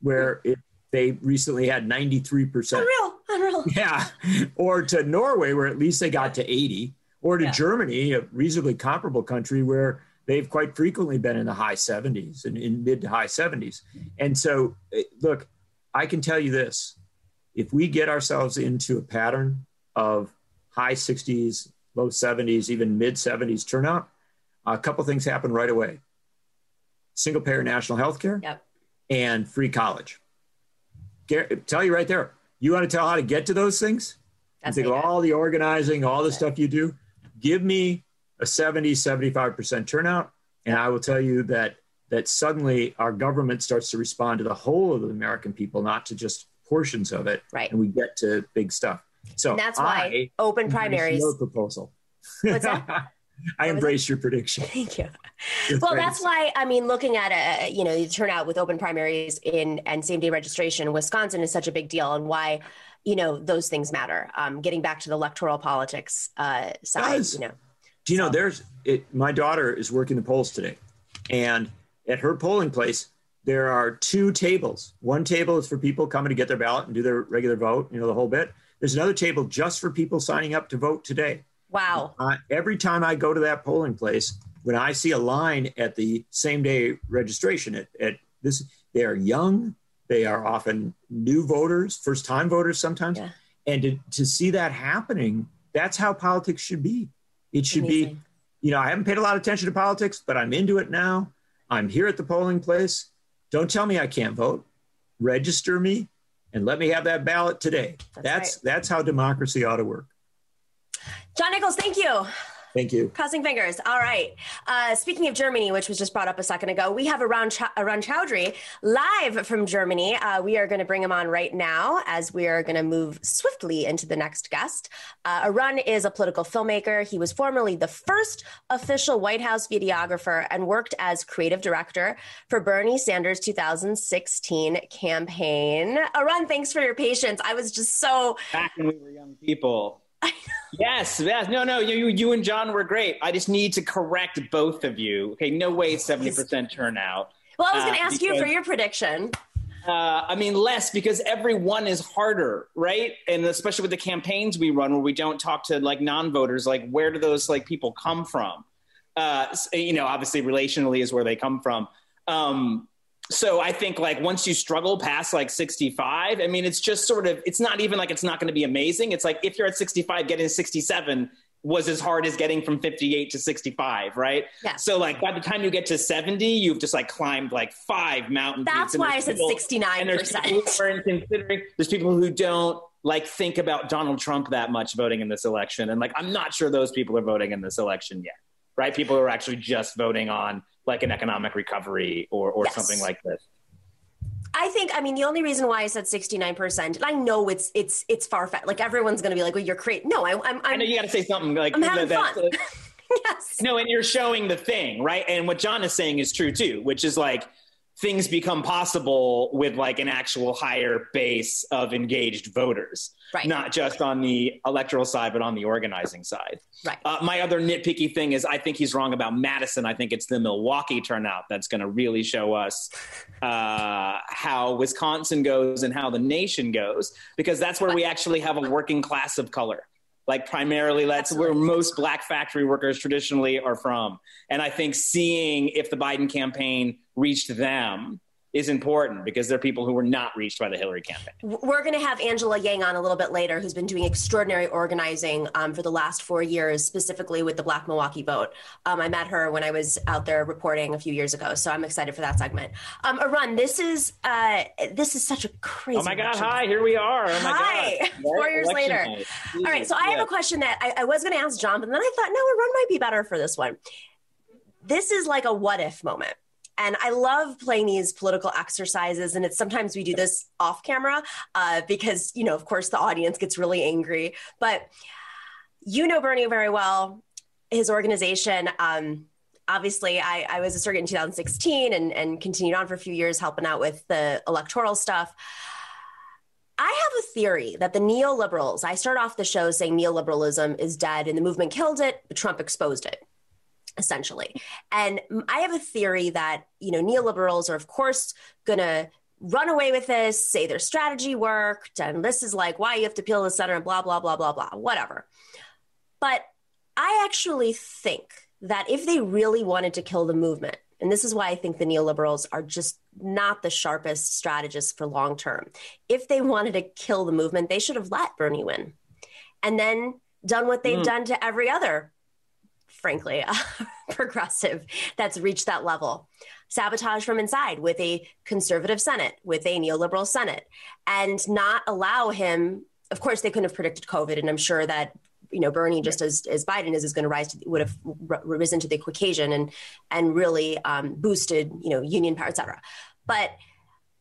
where it, they recently had 93%. Unreal, unreal. Yeah. Or to Norway, where at least they got to 80, or to yeah. Germany, a reasonably comparable country where they've quite frequently been in the high 70s and in mid to high 70s. And so, eh, look, I can tell you this if we get ourselves into a pattern of high 60s, low 70s, even mid 70s turnout, a couple things happen right away single payer national health care yep. and free college. Tell you right there, you want to tell how to get to those things? That's think of all the organizing, all the stuff you do. Give me a 70, 75% turnout, and I will tell you that that suddenly our government starts to respond to the whole of the American people, not to just portions of it. Right. And we get to big stuff. So and that's why I open primaries. Your proposal. What's that? I embrace your prediction. Thank you. well, that's why I mean, looking at a, uh, you know the turnout with open primaries in and same day registration in Wisconsin is such a big deal, and why you know those things matter. Um, getting back to the electoral politics uh, side, Does. you know. Do you know there's it? My daughter is working the polls today, and at her polling place there are two tables. One table is for people coming to get their ballot and do their regular vote, you know, the whole bit. There's another table just for people signing up to vote today. Wow. Uh, every time I go to that polling place, when I see a line at the same day registration at, at this, they are young, they are often new voters, first time voters sometimes. Yeah. And to, to see that happening, that's how politics should be. It should Amazing. be, you know, I haven't paid a lot of attention to politics, but I'm into it now. I'm here at the polling place. Don't tell me I can't vote. Register me and let me have that ballot today. That's that's, right. that's how democracy ought to work. Jon Nichols, thank you. Thank you. Crossing fingers. All right. Uh, speaking of Germany, which was just brought up a second ago, we have Arun, Ch- Arun Chaudhary live from Germany. Uh, we are going to bring him on right now as we are going to move swiftly into the next guest. Uh, Arun is a political filmmaker. He was formerly the first official White House videographer and worked as creative director for Bernie Sanders' 2016 campaign. Arun, thanks for your patience. I was just so. Back when we were young people yes, yes. No, no. You, you and Jon were great. I just need to correct both of you. Okay, no way seventy percent turnout. Well, I was going to uh, ask because, you for your prediction. Uh, I mean, less because every one is harder, right? And especially with the campaigns we run, where we don't talk to like non-voters, like where do those like people come from? Uh, you know, obviously, relationally is where they come from. Um, so I think like once you struggle past like 65, I mean, it's just sort of, it's not even like it's not going to be amazing. It's like if you're at 65, getting 67 was as hard as getting from 58 to 65, right? Yeah. So like by the time you get to 70, you've just like climbed like five mountain That's why I said 69%. there's people who aren't considering, there's people who don't like think about Donald Trump that much voting in this election. And like, I'm not sure those people are voting in this election yet, right? People who are actually just voting on like an economic recovery or, or yes. something like this? I think I mean the only reason why I said sixty nine percent. I know it's it's it's far fetched. Like everyone's going to be like, "Well, you're crazy." No, I, am I'm, i know you got to say something like I'm having that, fun. yes. No, and you're showing the thing, right? And what Jon is saying is true too, which is like things become possible with like an actual higher base of engaged voters right. not just on the electoral side but on the organizing side. Right. Uh, my other nitpicky thing is i think he's wrong about madison. I think it's the milwaukee turnout that's going to really show us uh, how wisconsin goes and how the nation goes because that's where we actually have a working class of color like primarily that's where most black factory workers traditionally are from. And i think seeing if the biden campaign reached them is important because there are people who were not reached by the Hillary campaign. We're going to have Angela Lang on a little bit later, who's been doing extraordinary organizing um, for the last four years, specifically with the Black Milwaukee vote. Um, I met her when I was out there reporting a few years ago, so I'm excited for that segment. Um, Arun, this is uh, this is such a crazy. Oh my God! Hi, here we are. Oh hi, four years later. All right, so I have a question that I, I was going to ask John, but then I thought, no, Arun might be better for this one. This is like a what if moment and I love playing these political exercises. And it's sometimes we do this off camera uh, because, you know, of course, the audience gets really angry. But you know Bernie very well, his organization. Um, obviously I, I was a surrogate in 2016 and, and continued on for a few years helping out with the electoral stuff. I have a theory that the neoliberals, I start off the show saying neoliberalism is dead and the movement killed it, but Trump exposed it essentially. And I have a theory that, you know, neoliberals are of course going to run away with this, say their strategy worked, and this is like why you have to peel the center and blah, blah, blah, blah, blah, whatever. But I actually think that if they really wanted to kill the movement, and this is why I think the neoliberals are just not the sharpest strategists for long term. If they wanted to kill the movement, they should have let Bernie win and then done what they've mm. done to every other, frankly, progressive that's reached that level. Sabotage from inside with a conservative Senate, with a neoliberal Senate, and not allow him. Of course, they couldn't have predicted COVID, and I'm sure that you know Bernie, just as as Biden is, is going to rise to would have risen to the occasion and and really um, boosted you know union power, et cetera. But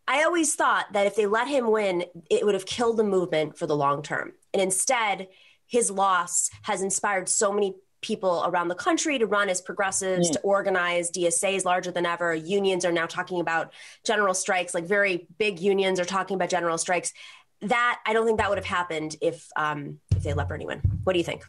I always thought that if they let him win, it would have killed the movement for the long term. And instead, his loss has inspired so many people around the country to run as progressives, mm. to organize. DSA is larger than ever. Unions are now talking about general strikes, like very big unions are talking about general strikes that I don't think that would have happened if um, if they let Bernie win. What do you think?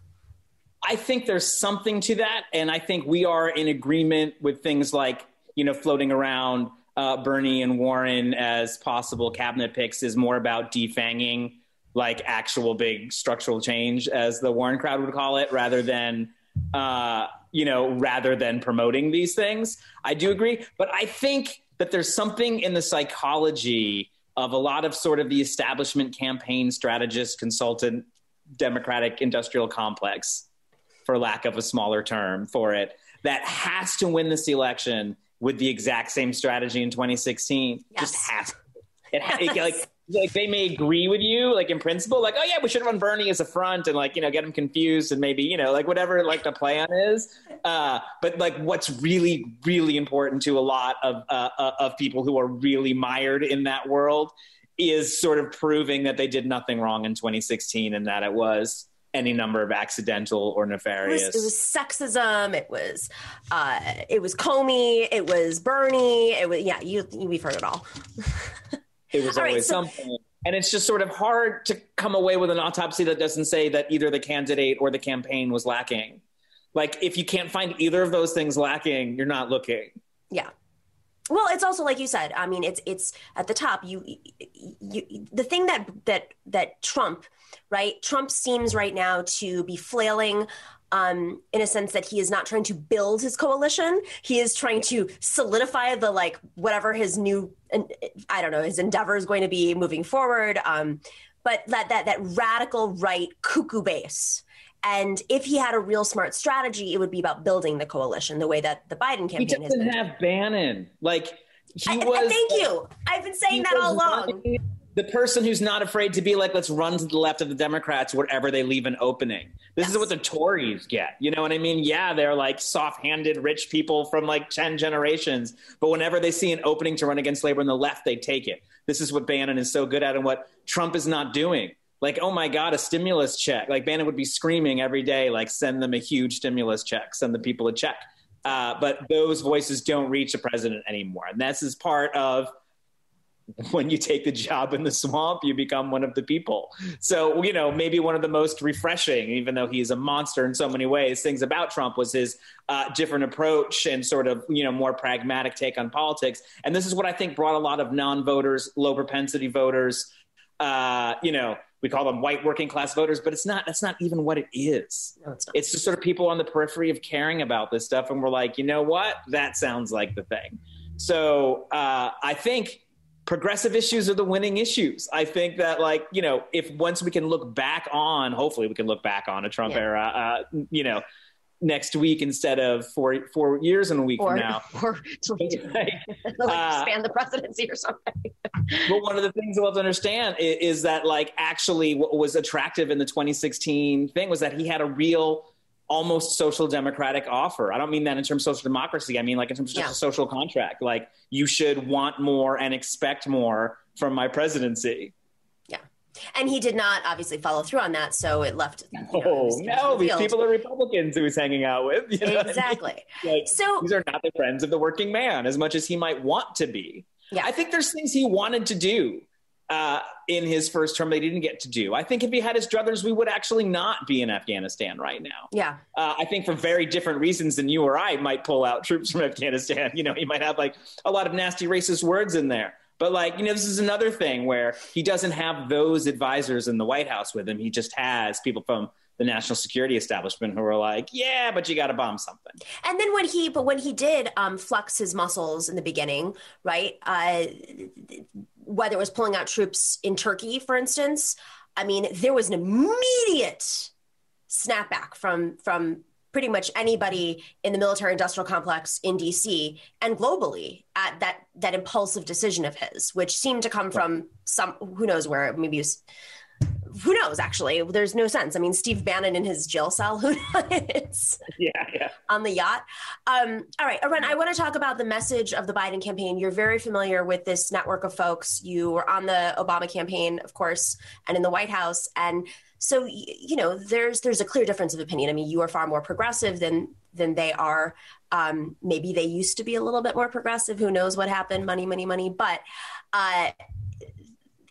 I think there's something to that, and I think we are in agreement with things like you know floating around uh, Bernie and Warren as possible cabinet picks is more about defanging like actual big structural change, as the Warren crowd would call it, rather than uh, you know rather than promoting these things. I do agree, but I think that there's something in the psychology of a lot of sort of the establishment campaign strategist, consultant, democratic industrial complex, for lack of a smaller term for it, that has to win this election with the exact same strategy in 2016. Yes. Just has. It, it like like they may agree with you, like in principle, like, oh yeah, we should run Bernie as a front and like, you know, get him confused and maybe, you know, like whatever like the plan is. Uh, but like what's really, really important to a lot of uh, uh, of people who are really mired in that world is sort of proving that they did nothing wrong in 2016 and that it was any number of accidental or nefarious. It was, it was sexism. It was, uh, it was Comey. It was Bernie. It was yeah. You we've heard it all. It was always right, so- something. And it's just sort of hard to come away with an autopsy that doesn't say that either the candidate or the campaign was lacking. Like, if you can't find either of those things lacking, you're not looking. Yeah. Well, it's also like you said. I mean, it's it's at the top. You, you the thing that that that Trump, right? Trump seems right now to be flailing um, in a sense that he is not trying to build his coalition. He is trying to solidify the like whatever his new, I don't know, his endeavor is going to be moving forward. Um, but that that that radical right cuckoo base. And if he had a real smart strategy, it would be about building the coalition the way that the Biden campaign he doesn't have Bannon. Like he I, was. Thank you. I've been saying that all along. Running the person who's not afraid to be like, let's run to the left of the Democrats wherever they leave an opening. This yes. is what the Tories get. You know what I mean? Yeah, they're like soft handed rich people from like 10 generations. But whenever they see an opening to run against labor on the left, they take it. This is what Bannon is so good at and what Trump is not doing. Like, oh my God, a stimulus check. Like Bannon would be screaming every day, like, send them a huge stimulus check, send the people a check. Uh, but those voices don't reach the president anymore. And this is part of when you take the job in the swamp, you become one of the people. So, you know, maybe one of the most refreshing, even though he's a monster in so many ways, things about Trump was his uh, different approach and sort of, you know, more pragmatic take on politics. And this is what I think brought a lot of non voters, low propensity voters, uh, you know, we call them white working class voters, but it's not, that's not even what it is. No, it's, it's just sort of people on the periphery of caring about this stuff. And we're like, you know what? That sounds like the thing. So uh, I think progressive issues are the winning issues. I think that, like, you know, if once we can look back on, hopefully we can look back on a Trump yeah. era, uh, you know, next week instead of four four years and a week or, from now. Or like, uh, expand the presidency or something. but one of the things we'll have to understand is, is, that, like, actually what was attractive in the 2016 thing was that he had a real almost social democratic offer. I don't mean that in terms of social democracy. I mean like in terms of just yeah. a social contract. Like you should want more and expect more from my presidency. Yeah. And he did not obviously follow through on that, so it left. You know, oh no, these people are Republicans who he's hanging out with. You know exactly. I mean? like, so these are not the friends of the working man as much as he might want to be. Yeah. I think there's things he wanted to do uh, in his first term they didn't get to do. I think if he had his druthers, we would actually not be in Afghanistan right now. Yeah. Uh, I think for very different reasons than you or I might pull out troops from Afghanistan. You know, he might have like a lot of nasty racist words in there. But like, you know, this is another thing where he doesn't have those advisors in the White House with him. He just has people from the national security establishment who are like, yeah, but you got to bomb something. And then when he, but when he did um, flux his muscles in the beginning, right? Uh, whether it was pulling out troops in Turkey, for instance, I mean, there was an immediate snapback from from pretty much anybody in the military industrial complex in DC and globally at that that impulsive decision of his, which seemed to come from some who knows where maybe it was who knows actually? There's no sense. I mean steve bannon in his jail cell who knows? Yeah yeah. On the yacht. Um, all right Arun, i want to talk about the message of the biden campaign. You're very familiar with this network of folks. You were on the obama campaign of course and in the white house. And so you know there's there's a clear difference of opinion. I mean you are far more progressive than than they are. Um, maybe they used to be a little bit more progressive. Who knows what happened? Money money money. But uh,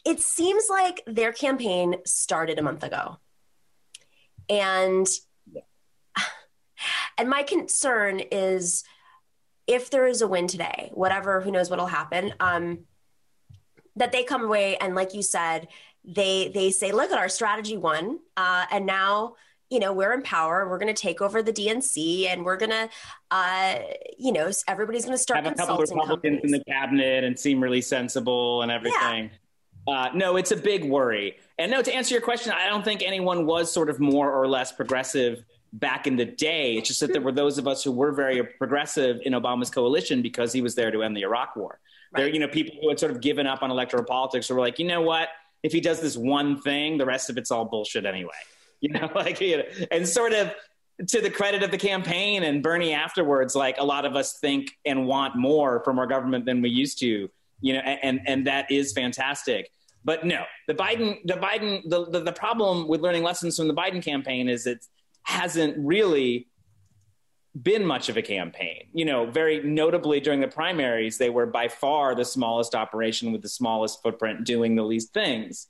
it seems like their campaign started a month ago. And and my concern is if there is a win today, whatever, who knows what'll happen, um, that they come away and like you said, they they say, look at our strategy won, uh, and now you know we're in power. We're going to take over the DNC, and we're going to, uh, you know, everybody's going to start have a couple of Republicans companies. in the cabinet and seem really sensible and everything. Uh, no, it's a big worry. And no, to answer your question, I don't think anyone was sort of more or less progressive back in the day. It's just that there were those of us who were very progressive in Obama's coalition because he was there to end the Iraq War. Right. There, you know, people who had sort of given up on electoral politics who were like, you know what? If he does this one thing, the rest of it's all bullshit anyway. You know, like, you know, and sort of to the credit of the campaign and Bernie afterwards, like a lot of us think and want more from our government than we used to you know, and and that is fantastic. But no, the Biden, the Biden, the, the, the problem with learning lessons from the Biden campaign is it hasn't really been much of a campaign. You know, very notably during the primaries, they were by far the smallest operation with the smallest footprint, doing the least things.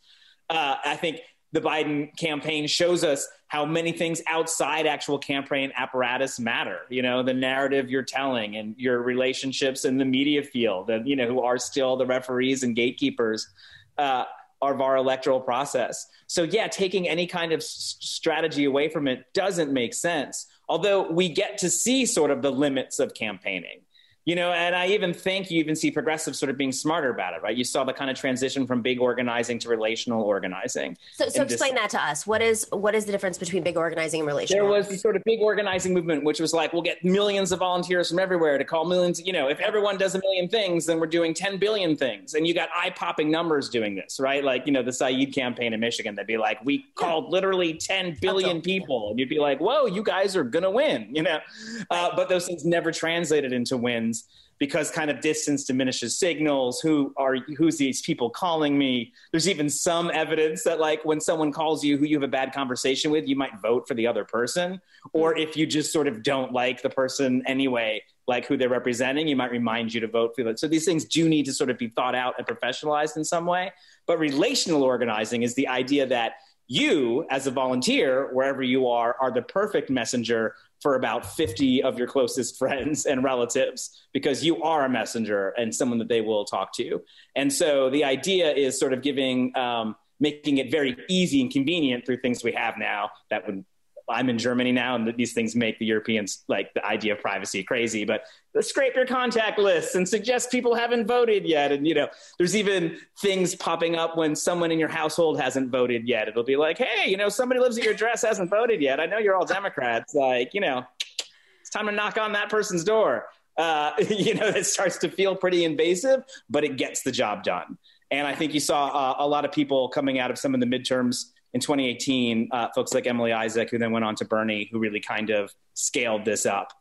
Uh, I think the Biden campaign shows us how many things outside actual campaign apparatus matter. You know, the narrative you're telling and your relationships in the media field, and you know, who are still the referees and gatekeepers uh, of our electoral process. So, yeah, taking any kind of s- strategy away from it doesn't make sense. Although we get to see sort of the limits of campaigning you know and i even think you even see progressives sort of being smarter about it right? You saw the kind of transition from big organizing to relational organizing so, so explain that to us. What is what is the difference between big organizing and relational? There was the sort of big organizing movement which was like we'll get millions of volunteers from everywhere to call millions you know if everyone does a million things then we're doing 10 billion things. And you got eye-popping numbers doing this right? Like you know the saeed campaign in michigan they'd be like we called literally 10 billion people. And you'd be like whoa you guys are gonna win you know? Uh, but those things never translated into wins because kind of distance diminishes signals. Who are who's these people calling me? There's even some evidence that like when someone calls you who you have a bad conversation with you might vote for the other person. Or mm-hmm. if you just sort of don't like the person anyway like who they're representing you might remind you to vote for them so these things do need to sort of be thought out and professionalized in some way. But relational organizing is the idea that you as a volunteer wherever you are are the perfect messenger for about 50 of your closest friends and relatives because you are a messenger and someone that they will talk to. And so the idea is sort of giving um, making it very easy and convenient through things we have now that would I'm in Germany now, and these things make the Europeans like the idea of privacy crazy. But scrape your contact lists and suggest people haven't voted yet. And you know, there's even things popping up when someone in your household hasn't voted yet. It'll be like, hey, you know, somebody lives at your address hasn't voted yet. I know you're all Democrats. Like, you know, it's time to knock on that person's door. Uh, you know, it starts to feel pretty invasive, but it gets the job done. And I think you saw uh, a lot of people coming out of some of the midterms in 2018, uh, folks like Emily Isaac, who then went on to Bernie, who really kind of scaled this up.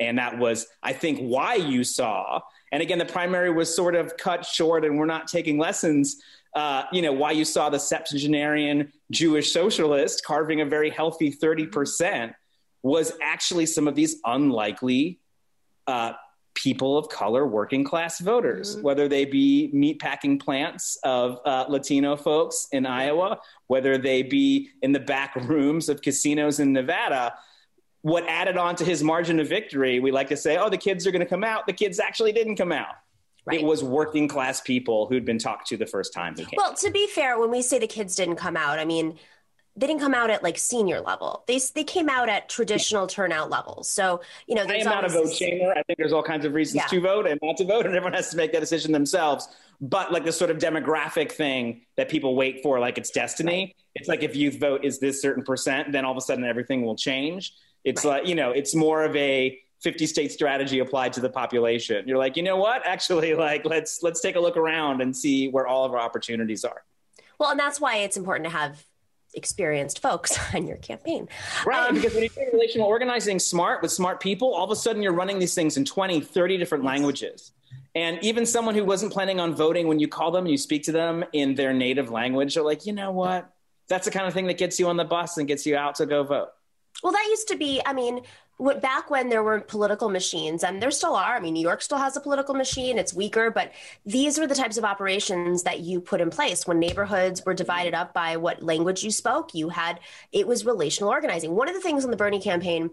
And that was, I think, why you saw. And again, the primary was sort of cut short, and we're not taking lessons uh, you know, why you saw the septuagenarian Jewish socialist carving a very healthy 30% was actually some of these unlikely uh, people of color, working class voters, mm-hmm. whether they be meatpacking plants of uh, Latino folks in Iowa, whether they be in the back rooms of casinos in Nevada. What added on to his margin of victory, we like to say, oh, the kids are going to come out. The kids actually didn't come out. Right. It was working class people who'd been talked to the first time. Came. Well, to be fair, when we say the kids didn't come out, I mean, they didn't come out at like senior level. They they came out at traditional turnout levels. So you know, I am not a vote shamer. I think there's all kinds of reasons yeah. to vote and not to vote, and everyone has to make that decision themselves. But like the sort of demographic thing that people wait for, like it's destiny. Right. It's like if youth vote is this certain percent, then all of a sudden everything will change. It's right. like you know, it's more of a 50 state strategy applied to the population. You're like, you know what? Actually, like let's let's take a look around and see where all of our opportunities are. Well, and that's why it's important to have experienced folks on your campaign. Right. Um, because when you do relational organizing smart with smart people, all of a sudden you're running these things in 20, 30 different languages. And even someone who wasn't planning on voting, when you call them and you speak to them in their native language, they're like, you know what? That's the kind of thing that gets you on the bus and gets you out to go vote. Well, that used to be, I mean, back when there were political machines, and there still are. I mean, New York still has a political machine. It's weaker, but these were the types of operations that you put in place when neighborhoods were divided up by what language you spoke. You had it was relational organizing. One of the things in the Bernie campaign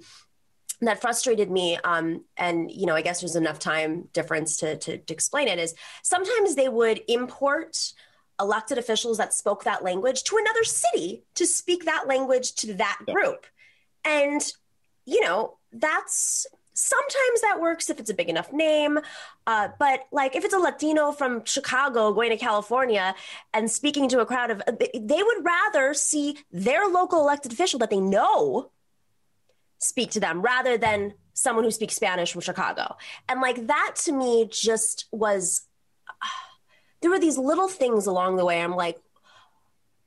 that frustrated me um, and you know i guess there's enough time difference to, to, to explain it is sometimes they would import elected officials that spoke that language to another city to speak that language to that group and you know, that's sometimes that works if it's a big enough name. Uh, but like if it's a Latino from Chicago going to California and speaking to a crowd of, they would rather see their local elected official that they know speak to them rather than someone who speaks Spanish from Chicago. And like that to me just was, uh, there were these little things along the way. I'm like,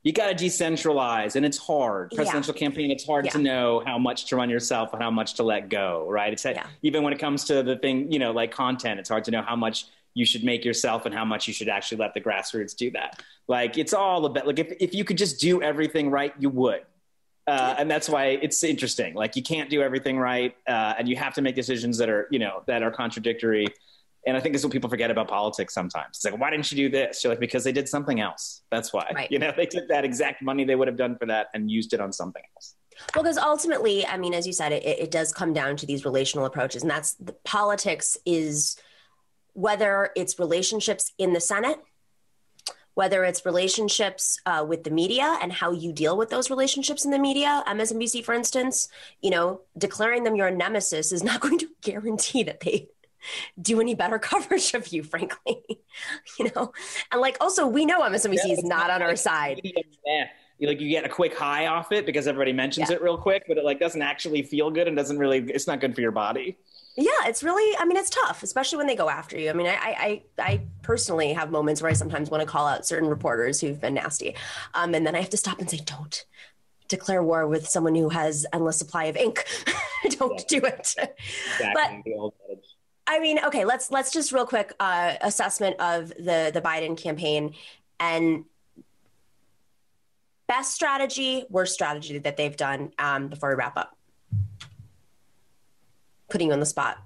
you got to decentralize and it's hard. Presidential yeah. campaign it's hard yeah. to know how much to run yourself and how much to let go right? It's yeah. even when it comes to the thing you know like content it's hard to know how much you should make yourself and how much you should actually let the grassroots do that. Like it's all about like if, if you could just do everything right you would. Uh, and that's why it's interesting. Like you can't do everything right uh, and you have to make decisions that are you know that are contradictory and I think this is what people forget about politics sometimes. It's like, why didn't you do this? You're like, because they did something else. That's why. Right. You know, they took that exact money they would have done for that and used it on something else. Well, because ultimately, I mean, as you said, it, it does come down to these relational approaches. And that's the politics is whether it's relationships in the Senate, whether it's relationships uh, with the media and how you deal with those relationships in the media. MSNBC, for instance, you know, declaring them your nemesis is not going to guarantee that they do any better coverage of you, frankly. you know, and like also we know MSNBC yeah, is not on our side. Yeah. You, like you get a quick high off it because everybody mentions yeah. it real quick, but it like doesn't actually feel good and doesn't really. It's not good for your body. Yeah, it's really. I mean, it's tough, especially when they go after you. I mean, I, I, I personally have moments where I sometimes want to call out certain reporters who've been nasty, um, and then I have to stop and say, "Don't declare war with someone who has endless supply of ink. Don't do it." Exactly. But I mean, okay, let's let's just real quick uh, assessment of the the Biden campaign and best strategy, worst strategy that they've done um, before we wrap up. Putting you on the spot.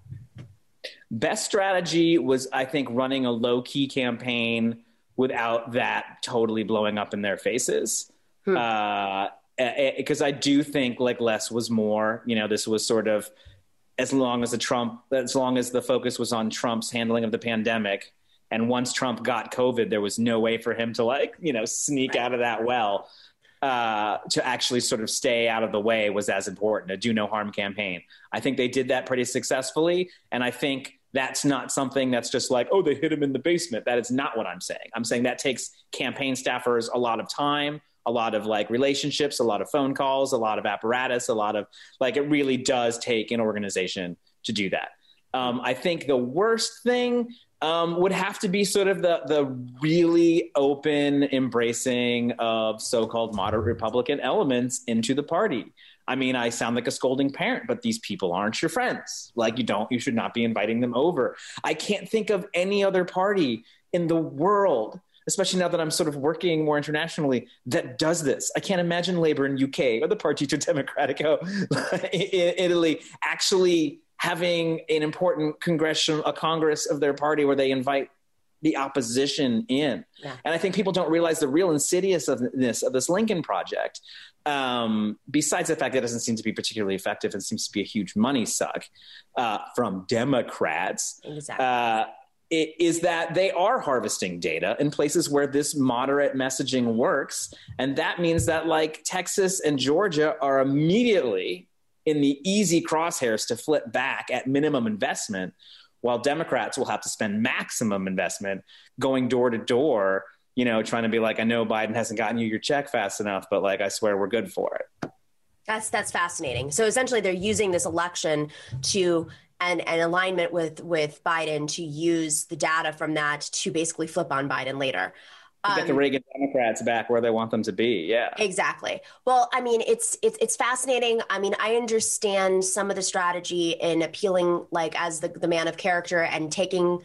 Best strategy was, I think, running a low key campaign without that totally blowing up in their faces. Hmm. Uh, because I do think like less was more. You know, this was sort of as long as the Trump, as long as the focus was on Trump's handling of the pandemic. And once Trump got COVID, there was no way for him to like, you know, sneak out of that well. Uh, to actually sort of stay out of the way was as important. A do no harm campaign. I think they did that pretty successfully, and I think that's not something that's just like, oh, they hit him in the basement. That is not what I'm saying. I'm saying that takes campaign staffers a lot of time, a lot of like relationships, a lot of phone calls, a lot of apparatus, a lot of like it really does take an organization to do that. Um, I think the worst thing um, would have to be sort of the the really open embracing of so-called moderate Republican elements into the party. I mean, I sound like a scolding parent, but these people aren't your friends. Like you don't, you should not be inviting them over. I can't think of any other party in the world especially now that I'm sort of working more internationally, that does this. I can't imagine Labour in UK or the Partito Democratico in Italy actually having an important congressional a congress of their party where they invite the opposition in. Yeah. And I think people don't realize the real insidiousness of this Lincoln project. Um, besides the fact that it doesn't seem to be particularly effective and seems to be a huge money suck uh, from Democrats. Exactly. Uh, is that they are harvesting data in places where this moderate messaging works. And that means that, like, Texas and Georgia are immediately in the easy crosshairs to flip back at minimum investment, while Democrats will have to spend maximum investment going door to door, you know, trying to be like, I know Biden hasn't gotten you your check fast enough, but like, I swear we're good for it. That's that's fascinating. So essentially, they're using this election to and, and alignment with with Biden to use the data from that to basically flip on Biden later. Um, get the um, Reagan Democrats back where they want them to be. Yeah, exactly. Well, I mean, it's it's it's fascinating. I mean, I understand some of the strategy in appealing, like as the the man of character and taking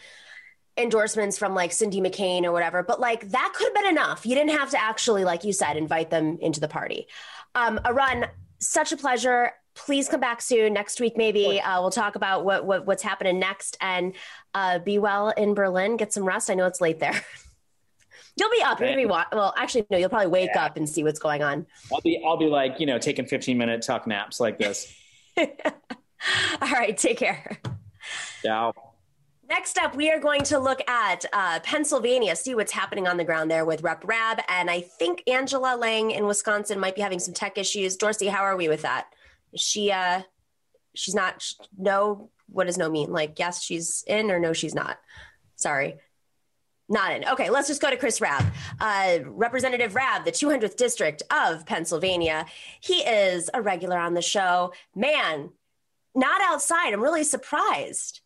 endorsements from like Cindy McCain or whatever, but like that could have been enough. You didn't have to actually, like you said, invite them into the party. Um, Arun, such a pleasure please come back soon. Next week maybe uh, we'll talk about what, what, what's happening next. And uh, be well in berlin get some rest. I know it's late there. You'll be up. You'll be wa- well actually no you'll probably wake yeah. up and see what's going on. I'll be i'll be like you know taking 15 minute tuck naps like this. All right take care. Ciao. Next up, we are going to look at uh, Pennsylvania, see what's happening on the ground there with Rep Rabb. And I think Angela Lang in Wisconsin might be having some tech issues. Dorsey, how are we with that? She uh she's not no what does no mean? Like yes she's in or no she's not. Sorry. Not in. Okay let's just go to chris rabb uh, representative rabb the 200th district of pennsylvania. He is a regular on the show. Man not outside. I'm really surprised.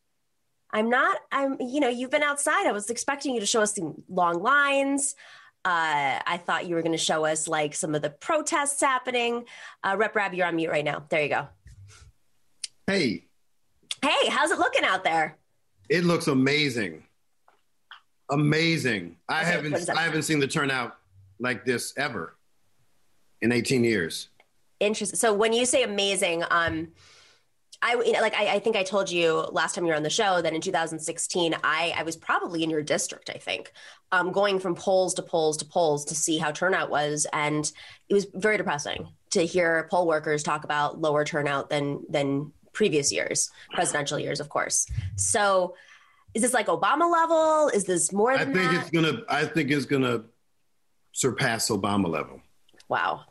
I'm not i'm you know you've been outside. I was expecting you to show us some long lines uh, I thought you were going to show us like some of the protests happening. Uh, Rep Rabb, you're on mute right now. There you go. Hey. Hey, how's it looking out there? It looks amazing. Amazing. I haven't I haven't seen the turnout like this ever in 18 years. Interesting. So when you say amazing, um, I like I, I, think I told you last time you were on the show that in 2016 I I was probably in your district I think um, going from polls to polls to polls to see how turnout was. And it was very depressing to hear poll workers talk about lower turnout than than previous years presidential years of course. So is this like Obama level? Is this more I think that? it's gonna I think it's gonna surpass Obama level. Wow.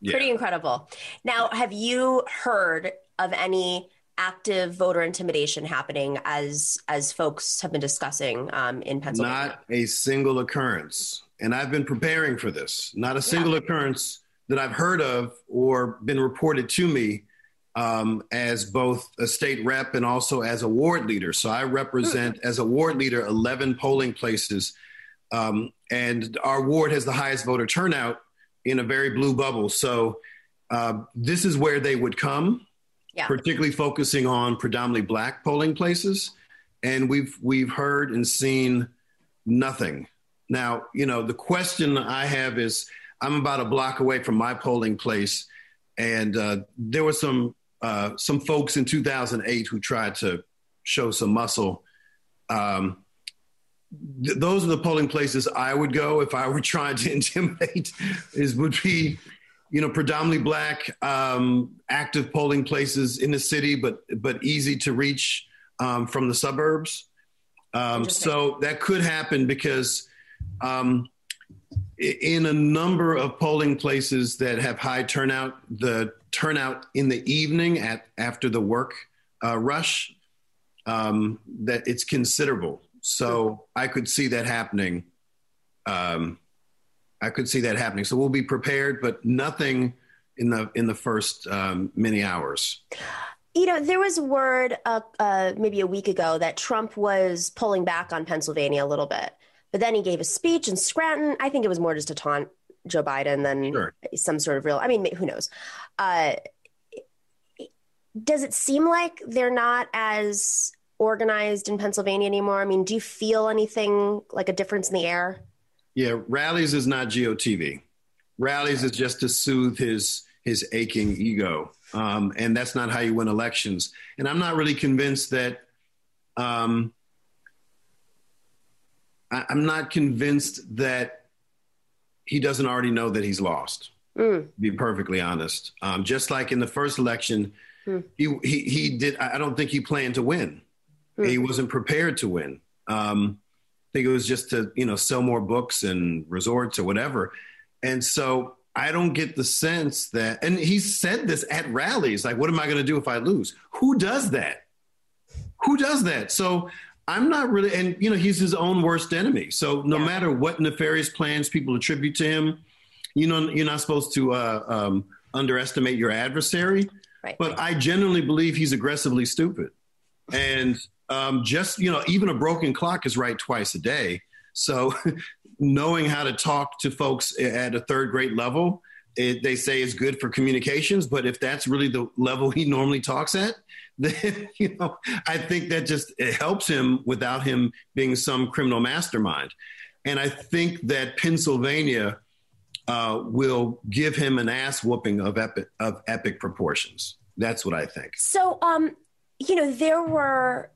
Yeah. pretty incredible. Now have you heard of any active voter intimidation happening as as folks have been discussing um, in Pennsylvania? Not a single occurrence, and I've been preparing for this. Not a single yeah. occurrence that I've heard of or been reported to me um, as both a state rep and also as a ward leader. So I represent mm-hmm. as a ward leader 11 polling places, um, and our ward has the highest voter turnout in a very blue bubble. So uh, this is where they would come yeah. particularly focusing on predominantly black polling places. And we've we've heard and seen nothing. Now, you know, the question I have is I'm about a block away from my polling place, and uh, there were some uh, some folks in 2008 who tried to show some muscle. Um, th- those are the polling places I would go if I were trying to intimidate. Is would be you know, predominantly black, um, active polling places in the city, but but easy to reach um, from the suburbs. Um, so that could happen because um, in a number of polling places that have high turnout, the turnout in the evening at after the work uh, rush, um, that it's considerable. So I could see that happening. Um, I could see that happening. So we'll be prepared, but nothing in the in the first um, many hours. You know, there was word uh, uh, maybe a week ago that Trump was pulling back on Pennsylvania a little bit, but then he gave a speech in Scranton. I think it was more just to taunt Joe Biden than sure. some sort of real. I mean, who knows? Uh, does it seem like they're not as organized in Pennsylvania anymore? I mean, do you feel anything like a difference in the air? Yeah, rallies is not GOTV. Rallies is just to soothe his his aching ego, um, and that's not how you win elections. And I'm not really convinced that. Um, I, am not convinced that he doesn't already know that he's lost. Mm. To be perfectly honest, um, just like in the first election, mm. he, he he did. I don't think he planned to win. Mm. He wasn't prepared to win. Um, think it was just to you know sell more books and resorts or whatever. And so I don't get the sense that, and he said this at rallies, like, what am I going to do if I lose? Who does that? Who does that? So I'm not really, and you know, he's his own worst enemy. So no yeah. matter what nefarious plans people attribute to him, you know, you're not supposed to uh, um, underestimate your adversary. Right. But I genuinely believe he's aggressively stupid, and um, just you know, even a broken clock is right twice a day. So knowing how to talk to folks at a third grade level, it, they say is good for communications. But if that's really the level he normally talks at, then you know I think that just helps him without him being some criminal mastermind. And I think that Pennsylvania uh, will give him an ass whooping of epic of epic proportions. That's what I think. So, um, you know, there were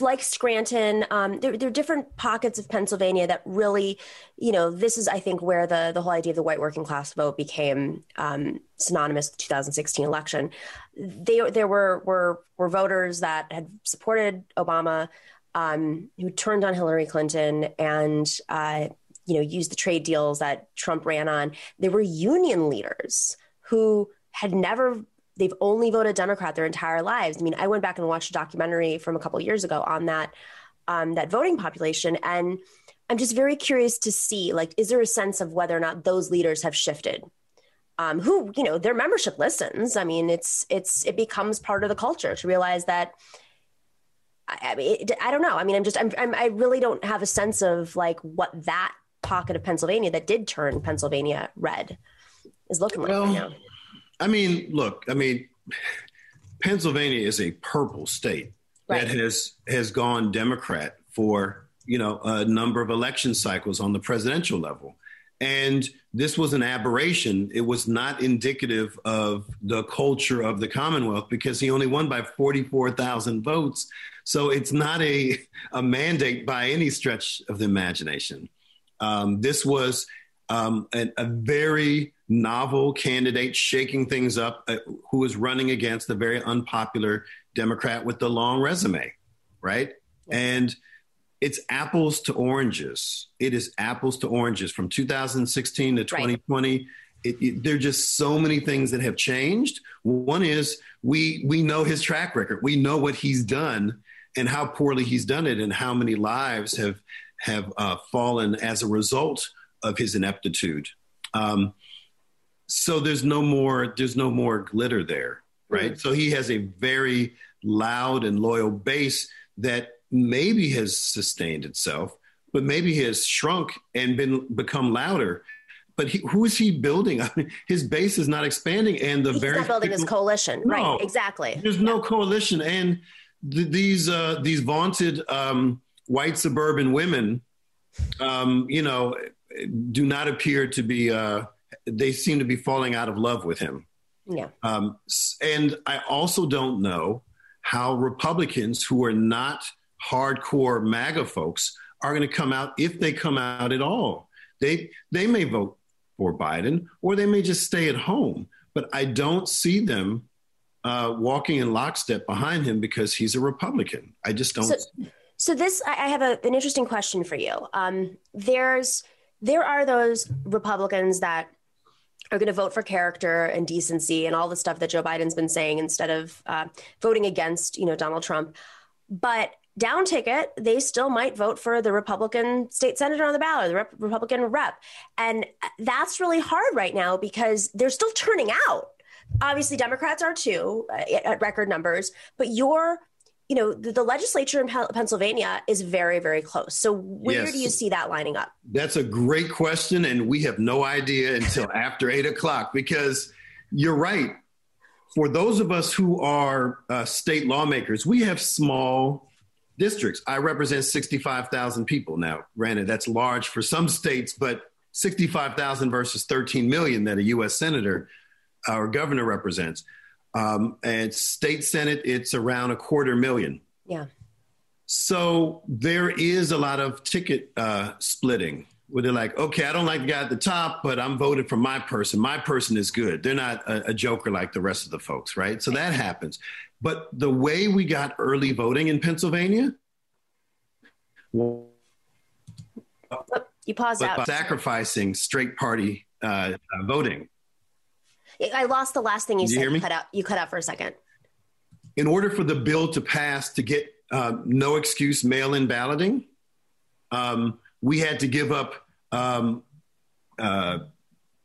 like Scranton, um, there, there, are different pockets of Pennsylvania that really, you know, this is, I think, where the, the whole idea of the white working class vote became um, synonymous with the 2016 election. They, there were, were, were voters that had supported Obama, um, who turned on Hillary Clinton and, uh, you know, used the trade deals that Trump ran on. There were union leaders who had never they've only voted Democrat their entire lives. I mean, I went back and watched a documentary from a couple years ago on that um, that voting population, and I'm just very curious to see like, is there a sense of whether or not those leaders have shifted? Um, who you know their membership listens. I mean, it's it's it becomes part of the culture to realize that. I, I mean, it, I don't know. I mean, I'm just I'm, I'm I really don't have a sense of like what that pocket of Pennsylvania that did turn Pennsylvania red is looking like well, right now. I mean, look, I mean, Pennsylvania is a purple state right. that has has gone Democrat for you know a number of election cycles on the presidential level. And this was an aberration. It was not indicative of the culture of the Commonwealth because he only won by 44,000 votes. So it's not a, a mandate by any stretch of the imagination. Um, this was um, a, a very novel candidate shaking things up uh, who is running against a very unpopular Democrat with the long resume, right? And it's apples to oranges. It is apples to oranges from 2016 to 2020. Right. It, it, there are just so many things that have changed. One is we we know his track record. We know what he's done and how poorly he's done it, and how many lives have have uh, fallen as a result of his ineptitude. Um, so there's no more there's no more glitter there right mm-hmm. so he has a very loud and loyal base that maybe has sustained itself but maybe has shrunk and been become louder but he, who is he building? I mean, his base is not expanding, and the He's very building people, his coalition, no, right? Exactly. There's yeah. no coalition, and th- these uh, these vaunted um, white suburban women, um, you know, do not appear to be uh, they seem to be falling out of love with him. Yeah. Um, and I also don't know how Republicans who are not hardcore MAGA folks are going to come out if they come out at all. They they may vote for Biden or they may just stay at home, but I don't see them uh, walking in lockstep behind him because he's a Republican. I just don't. So, so this, I have a, an interesting question for you. Um, there's there are those Republicans that are going to vote for character and decency and all the stuff that Joe Biden's been saying instead of uh, voting against, you know, Donald Trump. But down ticket, they still might vote for the Republican state senator on the ballot, the rep- Republican rep. And that's really hard right now because they're still turning out. Obviously, Democrats are too uh, at record numbers, but your you know, the, the legislature in Pennsylvania is very, very close. So where yes. do you see that lining up? That's a great question. And we have no idea until after eight o'clock because you're right. For those of us who are uh, state lawmakers, we have small districts. I represent 65,000 people. Now, granted, that's large for some states, but 65,000 versus 13 million that a U.S. senator or governor represents. Um, and state senate, it's around a quarter million. Yeah. So there is a lot of ticket uh, splitting where they're like, okay, I don't like the guy at the top, but I'm voting for my person. My person is good. They're not a, a joker like the rest of the folks, right? So that happens. But the way we got early voting in Pennsylvania, well, you paused out. Sacrificing straight party uh, voting. I lost the last thing you Did said. You, you cut out. You cut out for a second. In order for the bill to pass to get uh, no excuse mail-in balloting, um, we had to give up um, uh,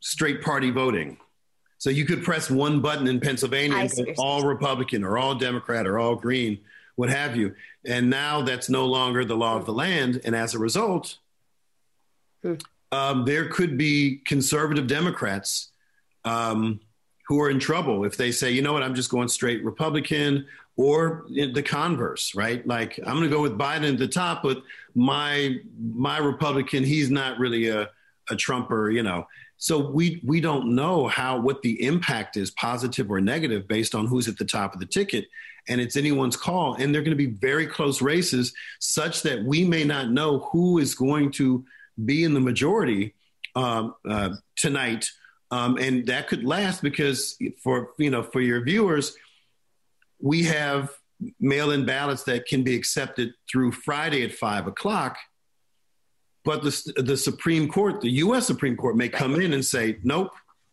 straight party voting. So you could press one button in Pennsylvania and all Republican or all Democrat or all Green, what have you. And now that's no longer the law of the land. And as a result, hmm. um, there could be conservative Democrats um, who are in trouble if they say, you know what, I'm just going straight Republican or the converse, right? Like I'm going to go with Biden at the top, but my my Republican, he's not really a a Trumper, you know. So we we don't know how what the impact is, positive or negative, based on who's at the top of the ticket, and it's anyone's call. And they're going to be very close races, such that we may not know who is going to be in the majority um, uh, tonight, um, and that could last because for you know for your viewers, we have mail-in ballots that can be accepted through Friday at five o'clock but the, the Supreme Court, the U.S. Supreme Court, may come in and say, nope,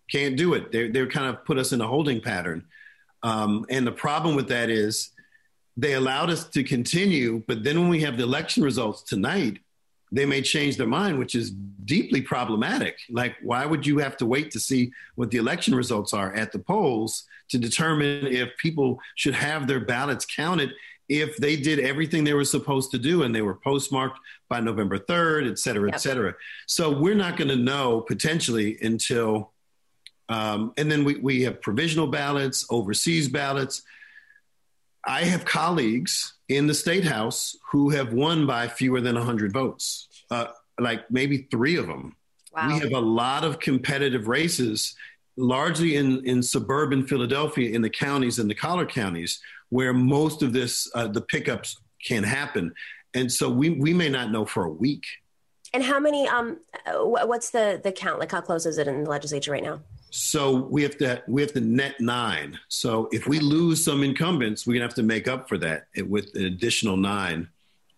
can't do it. They're, they're kind of put us in a holding pattern. Um, and the problem with that is they allowed us to continue, but then when we have the election results tonight, they may change their mind, which is deeply problematic. Like, why would you have to wait to see what the election results are at the polls to determine if people should have their ballots counted if they did everything they were supposed to do and they were postmarked by November 3rd, et cetera, yep. et cetera. So we're not going to know potentially until, um, and then we, we have provisional ballots, overseas ballots. I have colleagues in the state house who have won by fewer than 100 votes, uh, like maybe three of them. Wow. We have a lot of competitive races, largely in, in suburban Philadelphia, in the counties and the collar counties, where most of this uh, the pickups can happen. And so we we may not know for a week. And how many um what's the the count? Like how close is it in the legislature right now so we have to we have to net nine so if we lose some incumbents we're to have to make up for that with an additional nine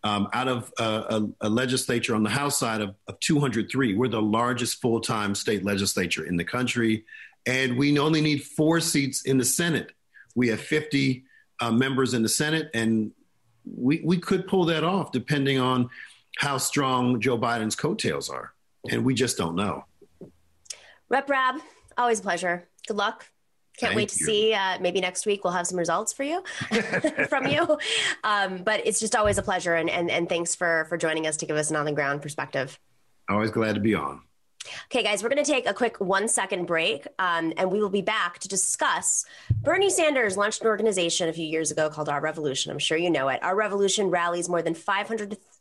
um, out of uh, a, a, legislature on the House side of, of 203, we're the largest full time state legislature in the country. And we only need four seats in the Senate. We have 50 uh, members in the Senate, and we we could pull that off depending on how strong Joe Biden's coattails are, and we just don't know. Rep Rabb, always a pleasure. Good luck. Can't Thank wait to you. see. Uh, maybe next week we'll have some results for you from you. Um, but it's just always a pleasure, and, and and thanks for for joining us to give us an on the ground perspective. Always glad to be on. Okay, guys, we're going to take a quick one second break um, and we will be back to discuss. Bernie Sanders launched an organization a few years ago called Our Revolution. I'm sure you know it. Our Revolution rallies more than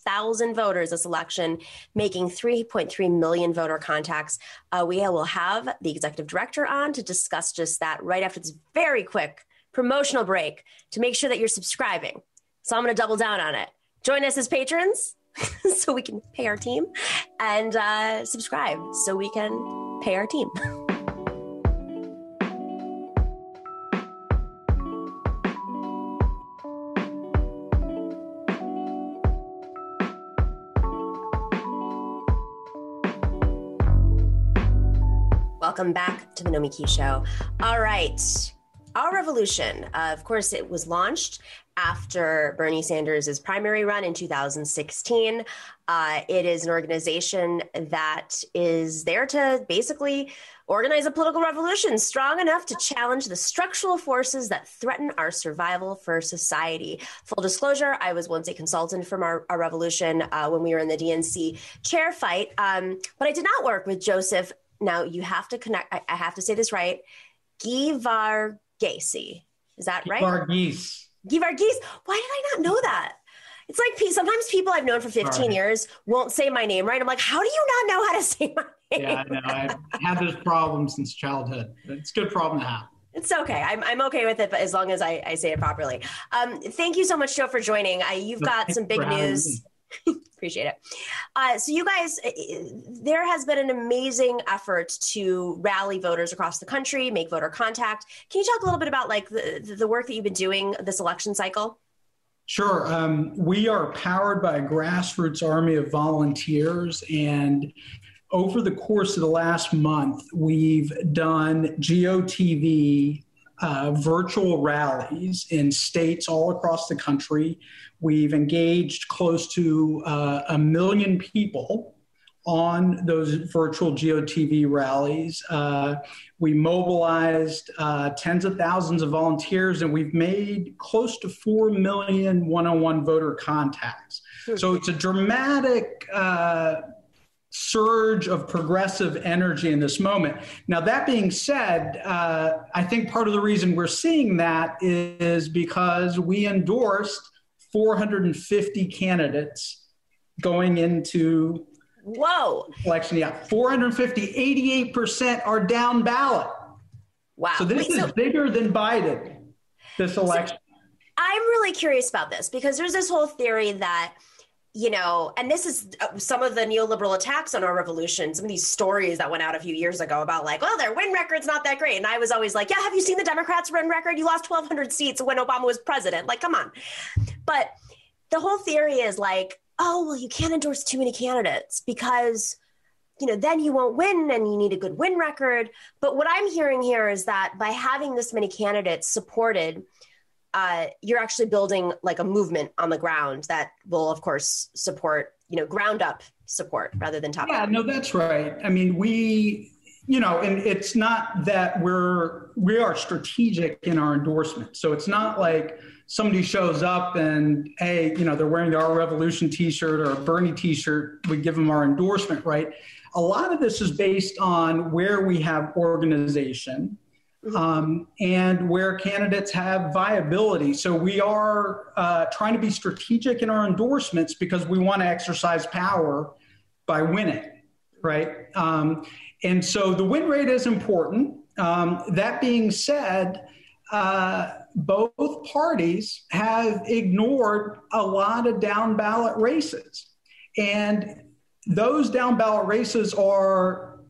500,000 voters this election, making 3.3 million voter contacts. Uh, we will have the executive director on to discuss just that right after this very quick promotional break to make sure that you're subscribing. So I'm going to double down on it. Join us as patrons so we can pay our team and uh, subscribe so we can pay our team. Welcome back to the Nomiki Show. All right. Our Revolution, uh, of course, it was launched after Bernie Sanders' primary run in 2016. Uh, it is an organization that is there to basically organize a political revolution strong enough to challenge the structural forces that threaten our survival for society. Full disclosure, I was once a consultant from our, our revolution uh, when we were in the DNC chair fight, um, but I did not work with Joseph. Now, you have to connect, I, I have to say this right. Guy Varghese. Is that right? Varghese. Guy Varghese. Why did I not know that? It's like sometimes people I've known for 15 Sorry. years won't say my name right. I'm like, how do you not know how to say my name? Yeah, I know. I've had this problem since childhood. It's a good problem to have. It's okay. I'm, I'm okay with it, but as long as I, I say it properly. Um, thank you so much, Joe, for joining. I, you've got some big news. Appreciate it. Uh, so, you guys, uh, there has been an amazing effort to rally voters across the country, make voter contact. Can you talk a little bit about like the, the work that you've been doing this election cycle? Sure. Um, we are powered by a grassroots army of volunteers, and over the course of the last month, we've done GOTV uh, virtual rallies in states all across the country. We've engaged close to uh, a million people on those virtual GOTV rallies. Uh, we mobilized uh, tens of thousands of volunteers, and we've made close to 4 million one on one voter contacts. So it's a dramatic uh, surge of progressive energy in this moment. Now, that being said, uh, I think part of the reason we're seeing that is because we endorsed 450 candidates going into whoa election. Yeah, 450, 88% are down ballot. Wow. So this Wait, is so- bigger than Biden. This election. So I'm really curious about this because there's this whole theory that you know, and this is uh, some of the neoliberal attacks on our revolution, some of these stories that went out a few years ago about like, well, their win record's not that great. And I was always like, yeah, have you seen the Democrats' win record? You lost 1,200 seats when Obama was president. Like, come on. But the whole theory is like, oh, well, you can't endorse too many candidates because, you know, then you won't win and you need a good win record. But what I'm hearing here is that by having this many candidates supported, uh, you're actually building like a movement on the ground that will, of course, support you know ground up support rather than top. Yeah, no, that's right. I mean, we you know, and it's not that we're we are strategic in our endorsement. So it's not like somebody shows up and hey, you know, they're wearing Our Revolution T-shirt or a Bernie T-shirt. We give them our endorsement, right? A lot of this is based on where we have organization um, and where candidates have viability. So we are uh, trying to be strategic in our endorsements because we want to exercise power by winning, right? Um, and so the win rate is important. Um, that being said, uh, both parties have ignored a lot of down ballot races. And those down ballot races are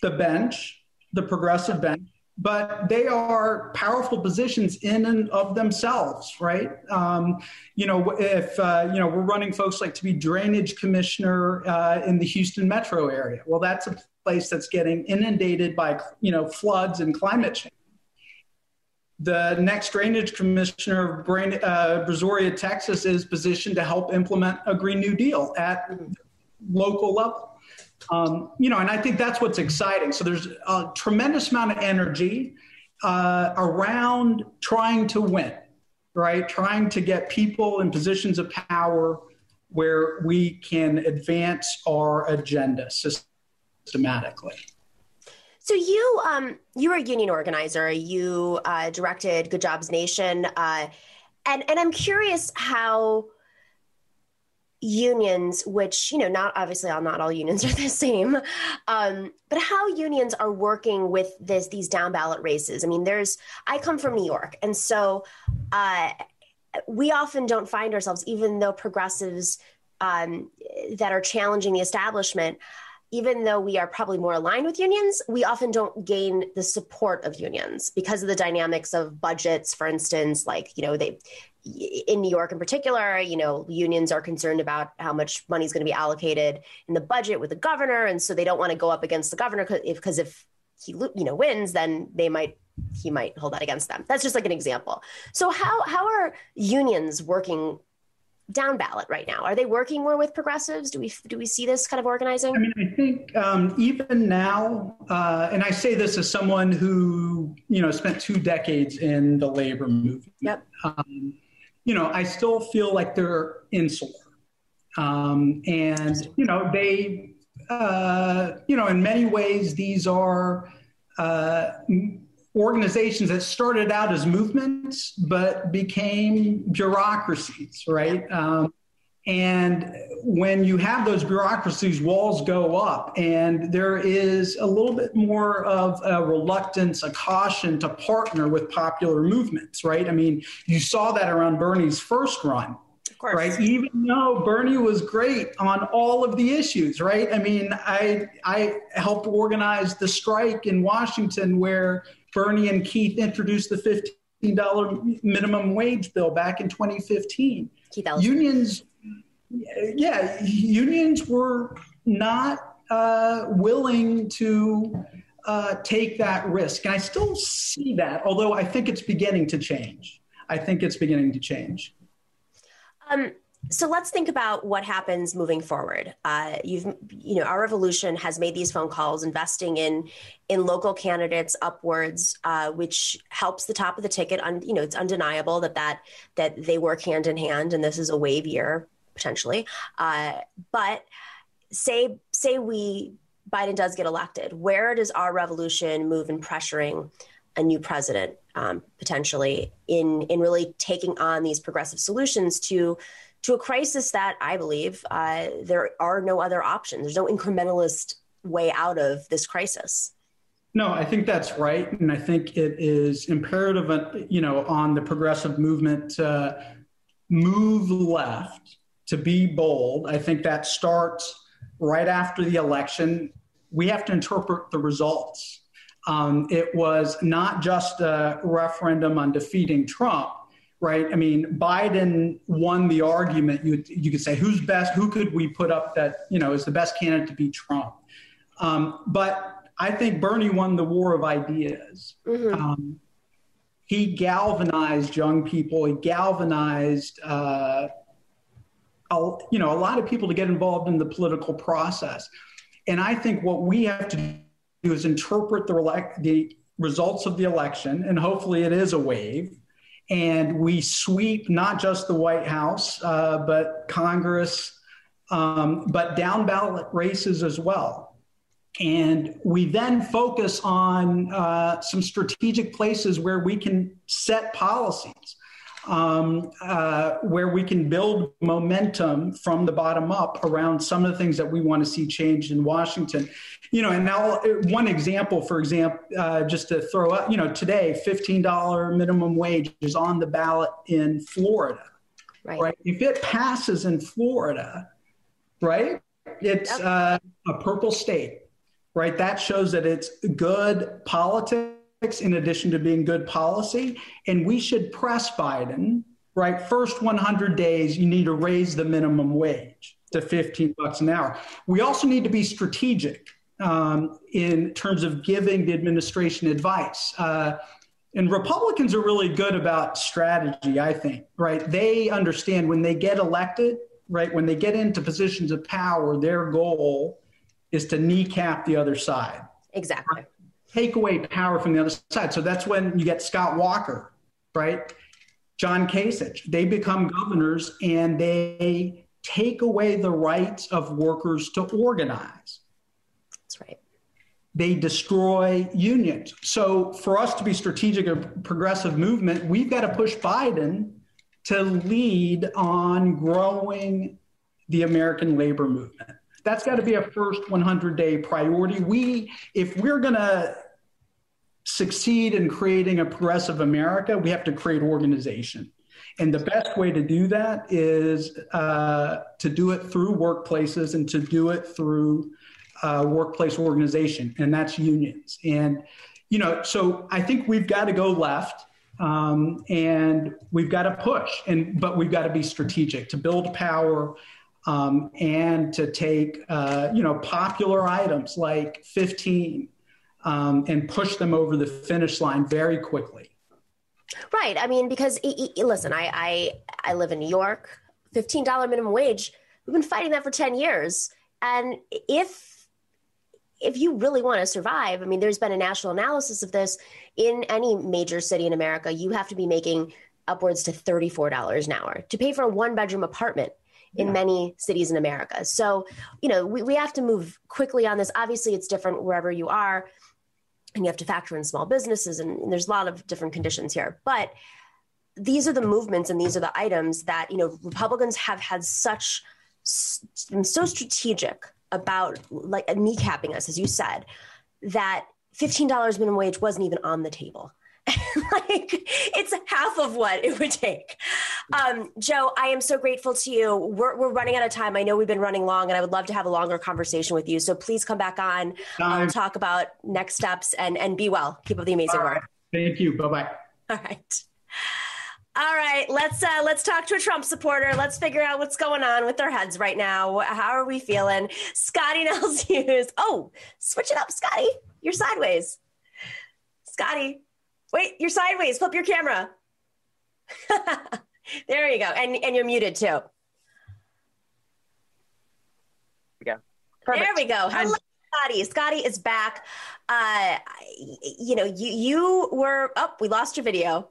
the bench, the progressive bench, but they are powerful positions in and of themselves, right? Um, you know, if uh, you know we're running folks like to be drainage commissioner uh, in the Houston metro area, well, that's a place that's getting inundated by you know floods and climate change. The next drainage commissioner of Brain, uh, Brazoria, Texas, is positioned to help implement a Green New Deal at local level. Um, you know, and I think that's what's exciting. So there's a tremendous amount of energy uh, around trying to win, right? Trying to get people in positions of power where we can advance our agenda systematically. So you um, you were a union organizer. You uh, directed Good Jobs Nation, uh, and and I'm curious how unions which you know not obviously all not all unions are the same um, but how unions are working with this these down ballot races. I mean there's i come from new york and so uh, we often don't find ourselves even though progressives um, that are challenging the establishment even though we are probably more aligned with unions, we often don't gain the support of unions because of the dynamics of budgets, for instance, like, you know, they in New York in particular, you know, unions are concerned about how much money is going to be allocated in the budget with the governor, and so they don't want to go up against the governor because if, if he you know wins, then they might he might hold that against them. That's just like an example. So how how are unions working down ballot right now? Are they working more with progressives? Do we do we see this kind of organizing? I mean, I think um, even now, uh, and I say this as someone who you know spent two decades in the labor movement. Yep. Um, you know, I still feel like they're insular. Um, and, you know, they, uh, you know, in many ways, these are uh, organizations that started out as movements but became bureaucracies, right? Um, And when you have those bureaucracies, walls go up, and there is a little bit more of a reluctance, a caution to partner with popular movements, right? I mean, you saw that around Bernie's first run. Right, even though Bernie was great on all of the issues, right? I mean, I I helped organize the strike in Washington where Bernie and Keith introduced the fifteen dollar minimum wage bill back in 2015. Unions yeah, unions were not uh, willing to uh, take that risk. And I still see that, although I think it's beginning to change. I think it's beginning to change. Um, so let's think about what happens moving forward. Uh, you've, you know, our revolution has made these phone calls, investing in in local candidates upwards, uh, which helps the top of the ticket. Un, you know, it's undeniable that that that they work hand in hand, and this is a wave year potentially. Uh, but say say we Biden does get elected, where does our revolution move in pressuring a new president um, potentially in in really taking on these progressive solutions to to a crisis that I believe uh, there are no other options. There's no incrementalist way out of this crisis. No, I think that's right, and I think it is imperative, uh, you know, on the progressive movement to move left to be bold. I think that starts right after the election. We have to interpret the results. Um, it was not just a referendum on defeating Trump, right? I mean, Biden won the argument. You, you could say, who's best? Who could we put up that, you know, is the best candidate to beat Trump? Um, but I think Bernie won the war of ideas. Mm-hmm. Um, he galvanized young people. He galvanized uh, you know, a lot of people to get involved in the political process. And I think what we have to do is interpret the, the results of the election, and hopefully it is a wave. And we sweep not just the White House, uh, but Congress, um, but down ballot races as well. And we then focus on uh, some strategic places where we can set policies um, uh, where we can build momentum from the bottom up around some of the things that we want to see changed in Washington. You know, and now one example, for example, uh, just to throw out, you know, today, $15 minimum wage is on the ballot in Florida. Right. right? If it passes in Florida, right, it's uh, a purple state, right? That shows that it's good politics in addition to being good policy. And we should press Biden, right? First 100 days, you need to raise the minimum wage to 15 bucks an hour. We also need to be strategic um, in terms of giving the administration advice. Uh, and Republicans are really good about strategy, I think, right? They understand when they get elected, right? When they get into positions of power, their goal is to kneecap the other side. Exactly. Right? Take away power from the other side. So that's when you get Scott Walker, right? John Kasich. They become governors and they take away the rights of workers to organize. That's right. They destroy unions. So for us to be strategic or progressive movement, we've got to push Biden to lead on growing the American labor movement that's got to be a first 100 day priority. We, if we're going to succeed in creating a progressive America, we have to create organization. And the best way to do that is uh, to do it through workplaces and to do it through uh, workplace organization, and that's unions. And, you know, so I think we've got to go left. Um, and we've got to push and but we've got to be strategic to build power um, and to take uh, you know popular items like 15 um, and push them over the finish line very quickly. Right. I mean, because listen, I, I I live in New York. Fifteen dollar minimum wage. We've been fighting that for ten years, and if if you really want to survive, I mean, there's been a national analysis of this. In any major city in America, you have to be making upwards to $34 an hour to pay for a one bedroom apartment in yeah. many cities in America. So, you know, we, we have to move quickly on this. Obviously, it's different wherever you are, and you have to factor in small businesses, and, and there's a lot of different conditions here. But these are the movements and these are the items that you know Republicans have had such so strategic about like kneecapping us, as you said, that $15 minimum wage wasn't even on the table. like it's half of what it would take. Um, Joe, I am so grateful to you. We're, we're running out of time. I know we've been running long, and I would love to have a longer conversation with you. So please come back on, um, talk about next steps, and and be well. Keep up the amazing right. work. Thank you. Bye bye. All right. All right, let's uh, let's talk to a Trump supporter. Let's figure out what's going on with their heads right now. How are we feeling? Scottie Nell Hughes. Oh, switch it up, Scottie. You're sideways. Scottie, wait, you're sideways. Flip your camera. there you go, and and you're muted too. There we go. Perfect. There we go. Hello, Scottie. Scottie is back. Uh, you know, you you were up. Oh, we lost your video.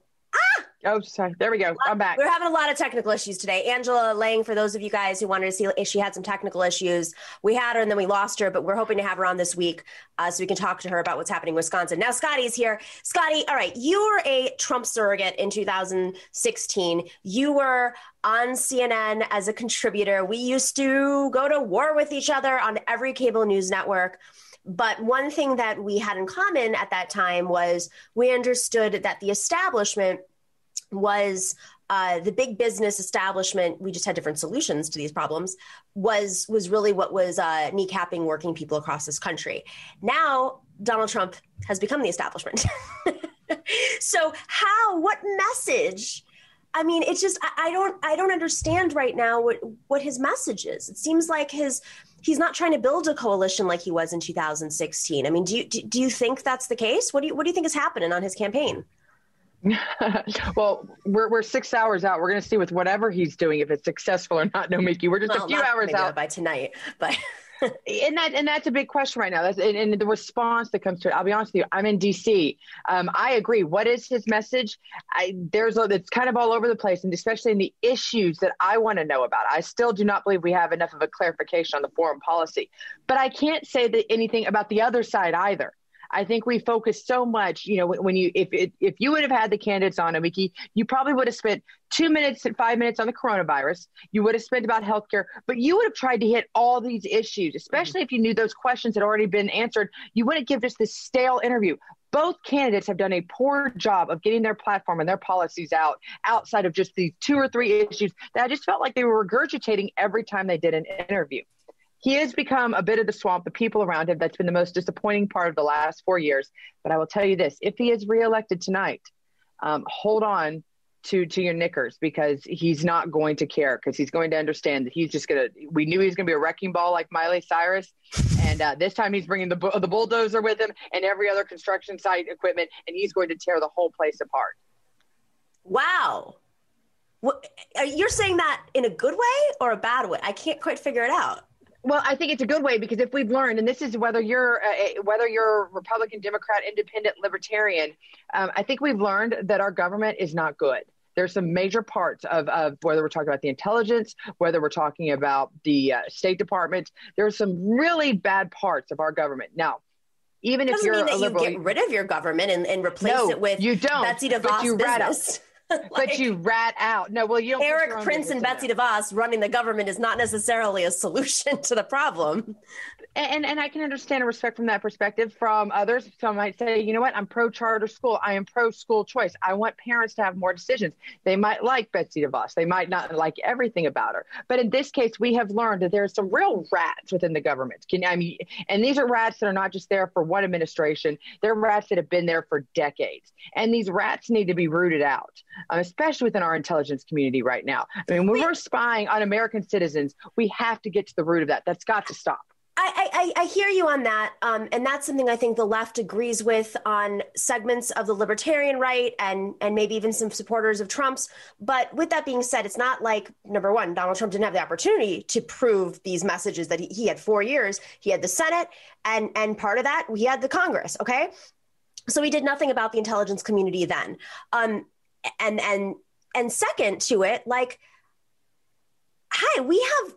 Oh, sorry. There we go. I'm back. We're having a lot of technical issues today. Angela Lang, for those of you guys who wanted to see if she had some technical issues, we had her and then we lost her, but we're hoping to have her on this week uh, so we can talk to her about what's happening in Wisconsin. Now, Scottie's here. Scottie, all right, you were a Trump surrogate in 2016. You were on CNN as a contributor. We used to go to war with each other on every cable news network. But one thing that we had in common at that time was we understood that the establishment was uh, the big business establishment. We just had different solutions to these problems. Was was really what was uh, kneecapping working people across this country. Now Donald Trump has become the establishment. so how? What message? I mean, it's just I, I don't I don't understand right now what what his message is. It seems like his he's not trying to build a coalition like he was in 2016. I mean, do you do you think that's the case? What do you what do you think is happening on his campaign? well, we're we're six hours out. We're going to see with whatever he's doing if it's successful or not. Nomiki, we're just well, a few hours out by tonight, but. and that and that's a big question right now. That's and, and, the response that comes to it. I'll be honest with you. I'm in D.C. Um, I agree. What is his message? I, there's a, it's kind of all over the place, and especially in the issues that I want to know about. I still do not believe we have enough of a clarification on the foreign policy, but I can't say that anything about the other side either. I think we focus so much, you know, when you if if you would have had the candidates on, Nomiki, you probably would have spent two minutes and five minutes on the coronavirus. You would have spent about healthcare, but you would have tried to hit all these issues, especially mm-hmm. if you knew those questions had already been answered. You wouldn't give just this stale interview. Both candidates have done a poor job of getting their platform and their policies out outside of just these two or three issues that I just felt like they were regurgitating every time they did an interview he has become a bit of the swamp, the people around him. That's been the most disappointing part of the last four years. But I will tell you this if he is reelected tonight, um, hold on to to your knickers because he's not going to care because he's going to understand that he's just gonna. We knew he was gonna be a wrecking ball like Miley Cyrus, and uh, this time he's bringing the the bulldozer with him and every other construction site equipment, and he's going to tear the whole place apart. Wow. What, you're saying that in a good way or a bad way? I can't quite figure it out. Well, I think it's a good way because if we've learned, and this is whether you're a, whether you're Republican, Democrat, Independent, Libertarian, um, I think we've learned that our government is not good. There's some major parts of, of whether we're talking about the intelligence, whether we're talking about the uh, State Department. There's some really bad parts of our government. Now, even if you're mean that a liberal, you get rid of your government and, and replace no, it with you don't, Betsy DeVos you business. Like, but you rat out. No, well, you. Erik Prince and Betsy DeVos running the government is not necessarily a solution to the problem and and I can understand and respect from that perspective. From others, some might say, you know what, I'm pro charter school. I am pro school choice. I want parents to have more decisions. They might like Betsy DeVos. They might not like everything about her. But in this case, we have learned that there's some real rats within the government. Can I mean, and these are rats that are not just there for one administration. They're rats that have been there for decades. And these rats need to be rooted out, um, especially within our intelligence community right now. I mean, when we're spying on American citizens, we have to get to the root of that. That's got to stop. I, I, I, hear you on that. Um, and that's something I think the left agrees with on segments of the libertarian right and, and maybe even some supporters of Trump's. But with that being said, it's not like, number one, Donald Trump didn't have the opportunity to prove these messages that he, he had four years. He had the Senate, and, and part of that, he had the Congress, okay? So he did nothing about the intelligence community then. Um, and, and, and second to it, like, hi, we have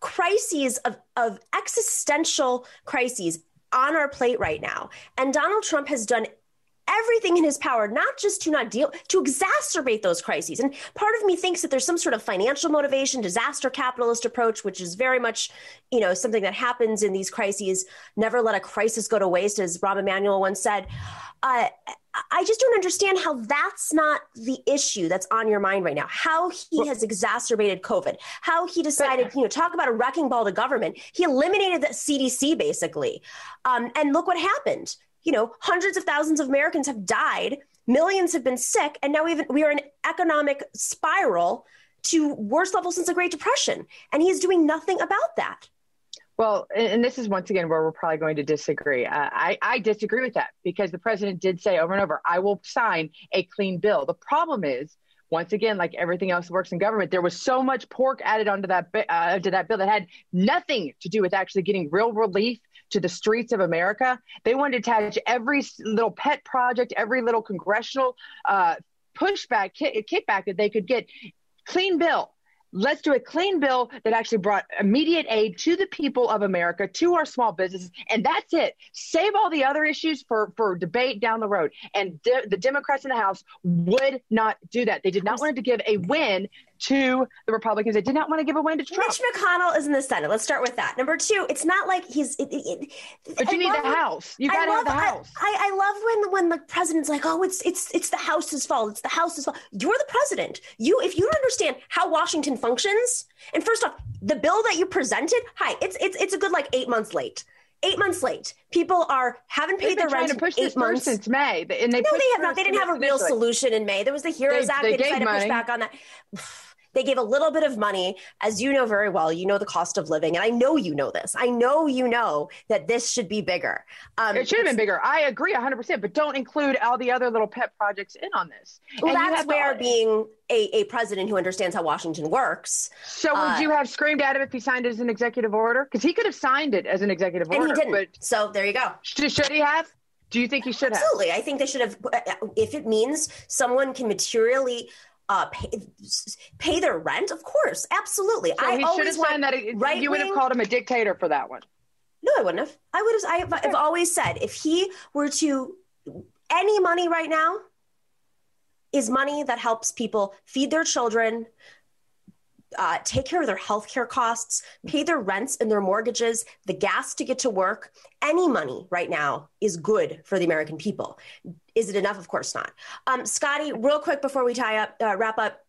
crises of, of existential crises on our plate right now. And Donald Trump has done everything in his power, not just to not deal, to exacerbate those crises. And part of me thinks that there's some sort of financial motivation, disaster capitalist approach, which is very much, you know, something that happens in these crises. Never let a crisis go to waste, as Rahm Emanuel once said. Uh, I just don't understand how that's not the issue that's on your mind right now. How he has exacerbated COVID, how he decided, you know, talk about a wrecking ball to government. He eliminated the CDC basically. Um, and look what happened. You know, hundreds of thousands of Americans have died, millions have been sick, and now we, have, we are in economic spiral to worst level since the Great Depression. And he is doing nothing about that. Well, and this is once again where we're probably going to disagree. Uh, I, I disagree with that because the president did say over and over, I will sign a clean bill. The problem is, once again, like everything else works in government, there was so much pork added onto that uh, to that bill that had nothing to do with actually getting real relief to the streets of America. They wanted to attach every little pet project, every little congressional uh, pushback, kickback that they could get. Clean bill Let's do a clean bill that actually brought immediate aid to the people of America, to our small businesses, and that's it. Save all the other issues for, for debate down the road. And de- the Democrats in the House would not do that. They did not want to give a win to the Republicans. They did not want to give a win to Trump. Mitch McConnell is in the Senate. Let's start with that. Number two, it's not like he's. It, it, but you I need the House. You got to have the House. I, I, love when when the president's like, "Oh, it's it's it's the House's fault. It's the House's fault." You're the president. You, if you don't understand how Washington functions, and first off, the bill that you presented, hi, it's it's it's a good like eight months late eight months late. People are haven't paid their rent to push eight this months since May, and they no, they have not. They didn't have a real solution in May. There was the Heroes they, Act. They, they decided to push back on that. They gave a little bit of money. As you know very well, you know the cost of living. And I know you know this. I know you know that this should be bigger. Um, it should have been bigger. I agree 100%, but don't include all the other little pet projects in on this. Well, and that's where the, being a, a president who understands how Washington works. So would uh, you have screamed at him if he signed it as an executive order? Because he could have signed it as an executive and order. he didn't. But so there you go. Should, should he have? Do you think he should Absolutely. have? Absolutely. I think they should have. Uh, if it means someone can materially uh, pay, pay their rent? Of course, absolutely. So I have signed that. Right you would have called him a dictator for that one. No, I wouldn't have. I would have. I, I've always said if he were to any money right now is money that helps people feed their children, uh, take care of their healthcare costs, pay their rents and their mortgages, the gas to get to work. Any money right now is good for the American people. Is it enough? Of course not. Um, Scottie, real quick before we tie up, uh, wrap up.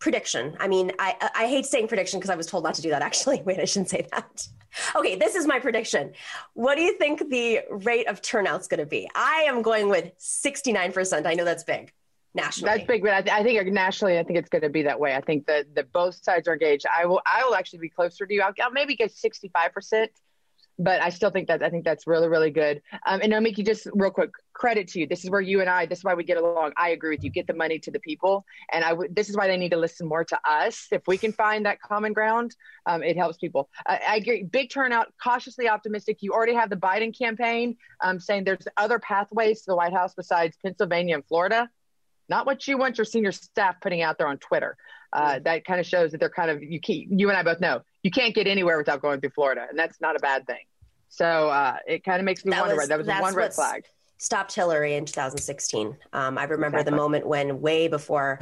Prediction. I mean, I I hate saying prediction because I was told not to do that. Actually, wait, I shouldn't say that. Okay, this is my prediction. What do you think the rate of turnout's going to be? I am going with sixty nine percent. I know that's big nationally. That's big, but I, th- I, think nationally, I think it's going to be that way. I think that that both sides are engaged. I will, I will actually be closer to you. I'll, I'll maybe get sixty five percent, but I still think that I think that's really, really good. Um, and Nomiki, just real quick, credit to you. This is where you and I. This is why we get along. I agree with you. Get the money to the people, and I. W- this is why they need to listen more to us. If we can find that common ground, um, it helps people. I, I, agree. Big turnout. Cautiously optimistic. You already have the Biden campaign um, saying there's other pathways to the White House besides Pennsylvania and Florida not what you want your senior staff putting out there on Twitter. Uh, that kind of shows that they're kind of you. Keep, you and I both know you can't get anywhere without going through Florida, and that's not a bad thing. So uh, it kind of makes me that wonder. Was, that was one red flag. Stopped Hillary in 2016. Um, I remember exactly. the moment when, way before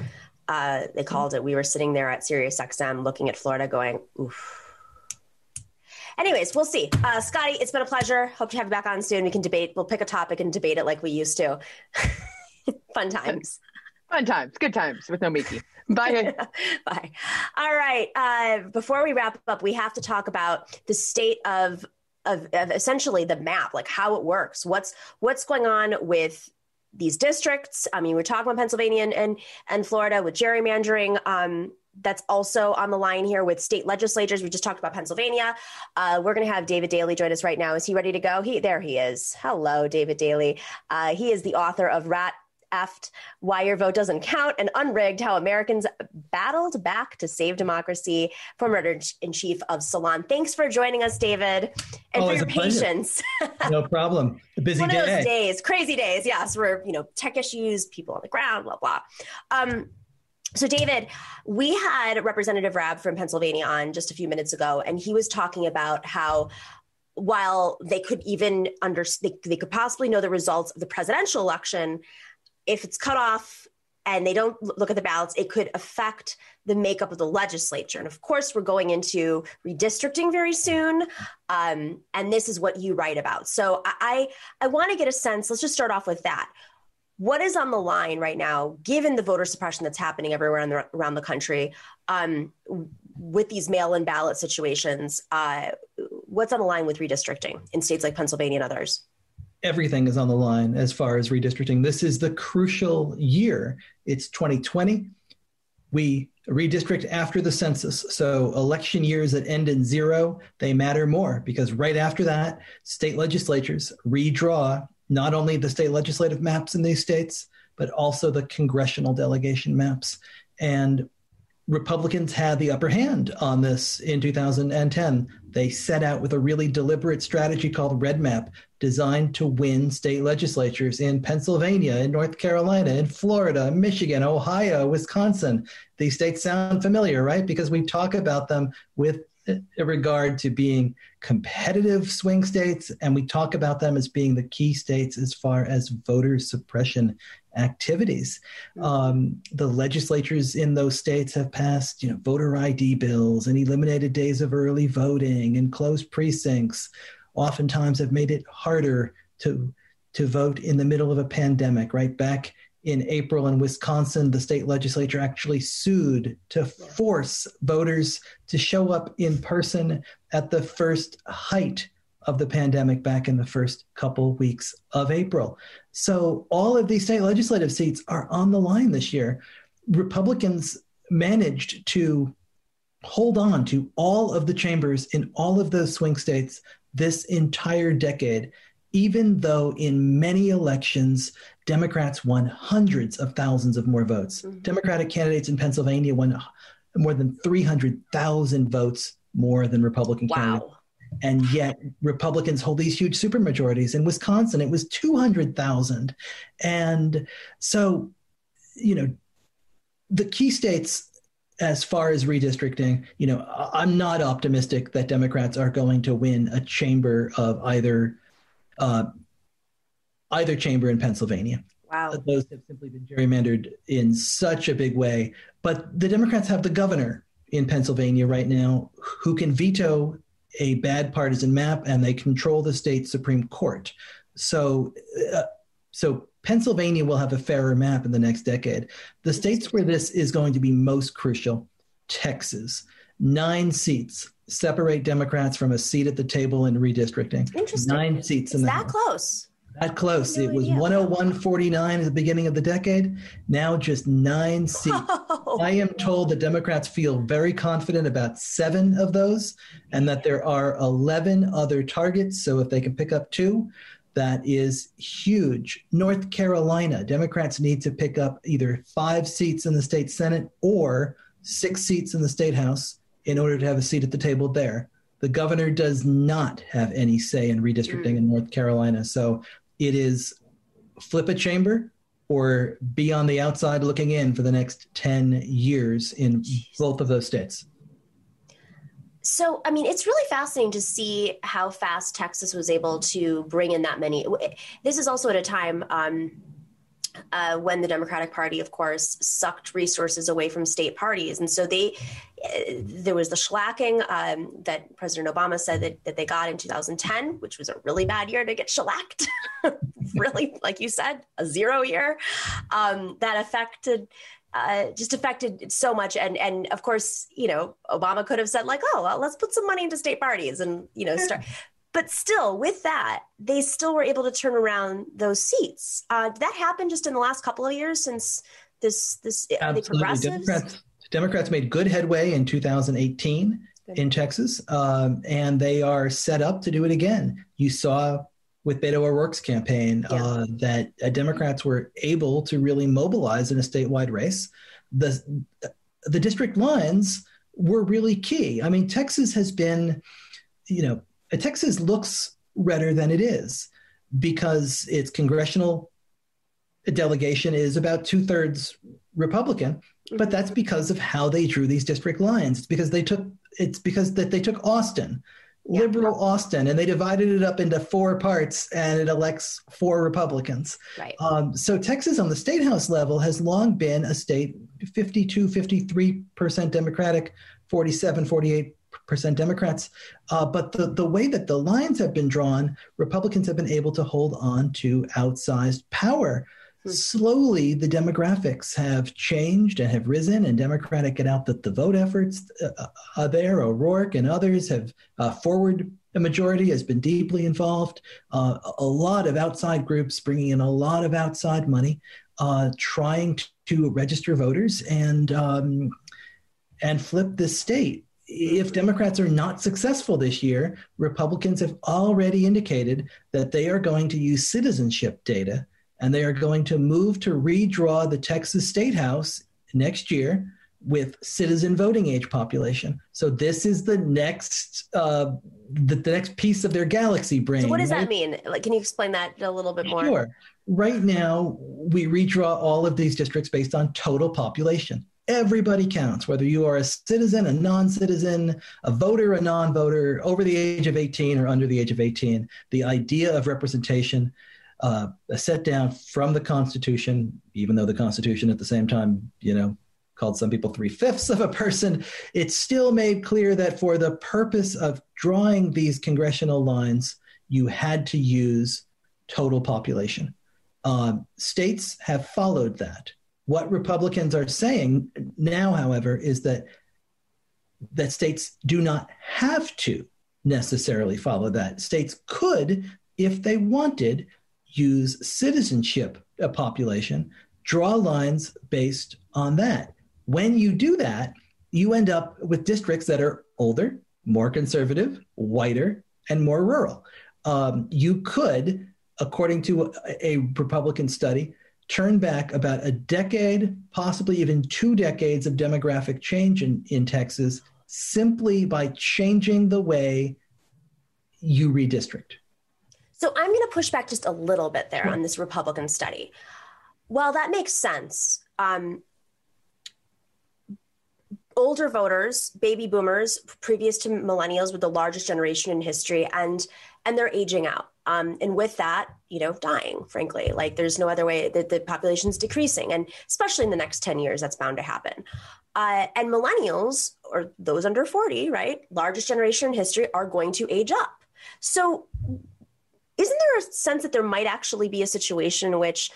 uh, they called it, we were sitting there at Sirius XM looking at Florida, going, "Oof." Anyways, we'll see. Uh, Scottie, it's been a pleasure. Hope to have you back on soon. We can debate. We'll pick a topic and debate it like we used to. Fun times. Fun times, good times with Nomiki. Bye. Bye. All right. Uh, before we wrap up, we have to talk about the state of, of, of essentially the map, like how it works. What's what's going on with these districts? I mean, we're talking about Pennsylvania and and, and Florida with gerrymandering. Um, that's also on the line here with state legislatures. We just talked about Pennsylvania. Uh, we're going to have David Daley join us right now. Is he ready to go? He there he is. Hello, David Daley. Uh, he is the author of Rat effed why your vote doesn't count and unrigged how americans battled back to save democracy. Former in chief of salon thanks for joining us david and oh, for your patience. No problem. A busy one day. of those days crazy days yes we're you know tech issues people on the ground blah blah. Um, so, David, we had Representative Rabb from Pennsylvania on just a few minutes ago, and he was talking about how while they could even under they, they could possibly know the results of the presidential election, if it's cut off and they don't look at the ballots, it could affect the makeup of the legislature. And of course, we're going into redistricting very soon, um, and this is what you write about. So I I want to get a sense. Let's just start off with that. What is on the line right now, given the voter suppression that's happening everywhere the, around the country, um, with these mail-in ballot situations? Uh, what's on the line with redistricting in states like Pennsylvania and others? Everything is on the line as far as redistricting. This is the crucial year. It's 2020. We redistrict after the census. So election years that end in zero, they matter more because right after that, state legislatures redraw not only the state legislative maps in these states, but also the congressional delegation maps. And Republicans had the upper hand on this in 2010. They set out with a really deliberate strategy called REDMAP, designed to win state legislatures in Pennsylvania, in North Carolina, in Florida, Michigan, Ohio, Wisconsin. These states sound familiar, right? Because we talk about them with regard to being competitive swing states, and we talk about them as being the key states as far as voter suppression activities. Um, the legislatures in those states have passed, you know, voter ID bills and eliminated days of early voting and closed precincts. Oftentimes, have made it harder to to vote in the middle of a pandemic. Right back in April in Wisconsin, the state legislature actually sued to force voters to show up in person at the first height of the pandemic back in the first couple weeks of April. So all of these state legislative seats are on the line this year. Republicans managed to hold on to all of the chambers in all of those swing states this entire decade, even though in many elections, Democrats won hundreds of thousands of more votes. Mm-hmm. Democratic candidates in Pennsylvania won more than 300,000 votes more than Republican wow. candidates and yet Republicans hold these huge supermajorities. In Wisconsin, it was 200,000. And so, you know, the key states, as far as redistricting, you know, I'm not optimistic that Democrats are going to win a chamber of either uh, either chamber in Pennsylvania. Wow. Those have simply been gerrymandered in such a big way. But the Democrats have the governor in Pennsylvania right now who can veto a bad partisan map and they control the state Supreme Court. So, uh, so Pennsylvania will have a fairer map in the next decade. The states where this is going to be most crucial Texas, nine seats separate Democrats from a seat at the table in redistricting. Interesting. Nine seats in the that House. close that close. No it was 101.49 at the beginning of the decade. Now just nine seats. Oh. I am told the Democrats feel very confident about seven of those and that there are 11 other targets. So if they can pick up two, that is huge. North Carolina, Democrats need to pick up either five seats in the state Senate or six seats in the state House in order to have a seat at the table there. The governor does not have any say in redistricting mm. in North Carolina. So it is flip a chamber or be on the outside looking in for the next 10 years in both of those states. So, I mean, it's really fascinating to see how fast Texas was able to bring in that many. This is also at a time um, uh, when the Democratic Party, of course, sucked resources away from state parties. And so they, uh, there was the shellacking um, that President Obama said that, that they got in 2010, which was a really bad year to get shellacked. really, like you said, a zero year um, that affected. Uh, just affected so much, and and of course, you know, Obama could have said like, "Oh, well, let's put some money into state parties," and you know, start. But still, with that, they still were able to turn around those seats. Uh, did that happen just in the last couple of years since this this Absolutely. Democrats, Democrats made good headway in 2018 good. in Texas, um, and they are set up to do it again. You saw with Beto O'Rourke's campaign yeah. uh, that uh, Democrats were able to really mobilize in a statewide race. The the district lines were really key. I mean, Texas has been, you know, Texas looks redder than it is because its congressional delegation is about two thirds Republican, but that's because of how they drew these district lines. It's because they took it's because that they took Austin, yeah. liberal Austin, and they divided it up into four parts, and it elects four Republicans. Right. Um, so Texas, on the state house level, has long been a state 52, 53 percent Democratic, 47, 48 percent Democrats. Uh, but the, the way that the lines have been drawn, Republicans have been able to hold on to outsized power. Hmm. Slowly, the demographics have changed and have risen, and Democratic get out that the vote efforts uh, uh, there. O'Rourke and others have uh, forward. The majority has been deeply involved. Uh, a lot of outside groups bringing in a lot of outside money, uh, trying to register voters and um, and flip this state if Democrats are not successful this year, Republicans have already indicated that they are going to use citizenship data and they are going to move to redraw the Texas State House next year with citizen voting age population. So this is the next uh, the, the next piece of their galaxy brain. So what does right? that mean? Like, can you explain that a little bit more? Sure. Right now, we redraw all of these districts based on total population everybody counts, whether you are a citizen, a non citizen, a voter, a non voter, over the age of 18 or under the age of 18. The idea of representation, uh, set down from the Constitution, even though the Constitution at the same time, you know, called some people three fifths of a person, it still made clear that for the purpose of drawing these congressional lines, you had to use total population. Uh, states have followed that. What Republicans are saying now, however, is that that states do not have to necessarily follow that. States could, if they wanted, use citizenship a population, draw lines based on that. When you do that, you end up with districts that are older, more conservative, whiter, and more rural. Um, you could, according to a, a Republican study, turn back about a decade, possibly even two decades of demographic change in, in Texas simply by changing the way you redistrict. So I'm going to push back just a little bit there on this Republican study. Well, that makes sense. Um, older voters, baby boomers, previous to millennials, were the largest generation in history, and and they're aging out. Um, and with that, you know, dying, frankly, like there's no other way that the population's decreasing. And especially in the next 10 years, that's bound to happen. Uh, and millennials, or those under 40, right, largest generation in history, are going to age up. So isn't there a sense that there might actually be a situation in which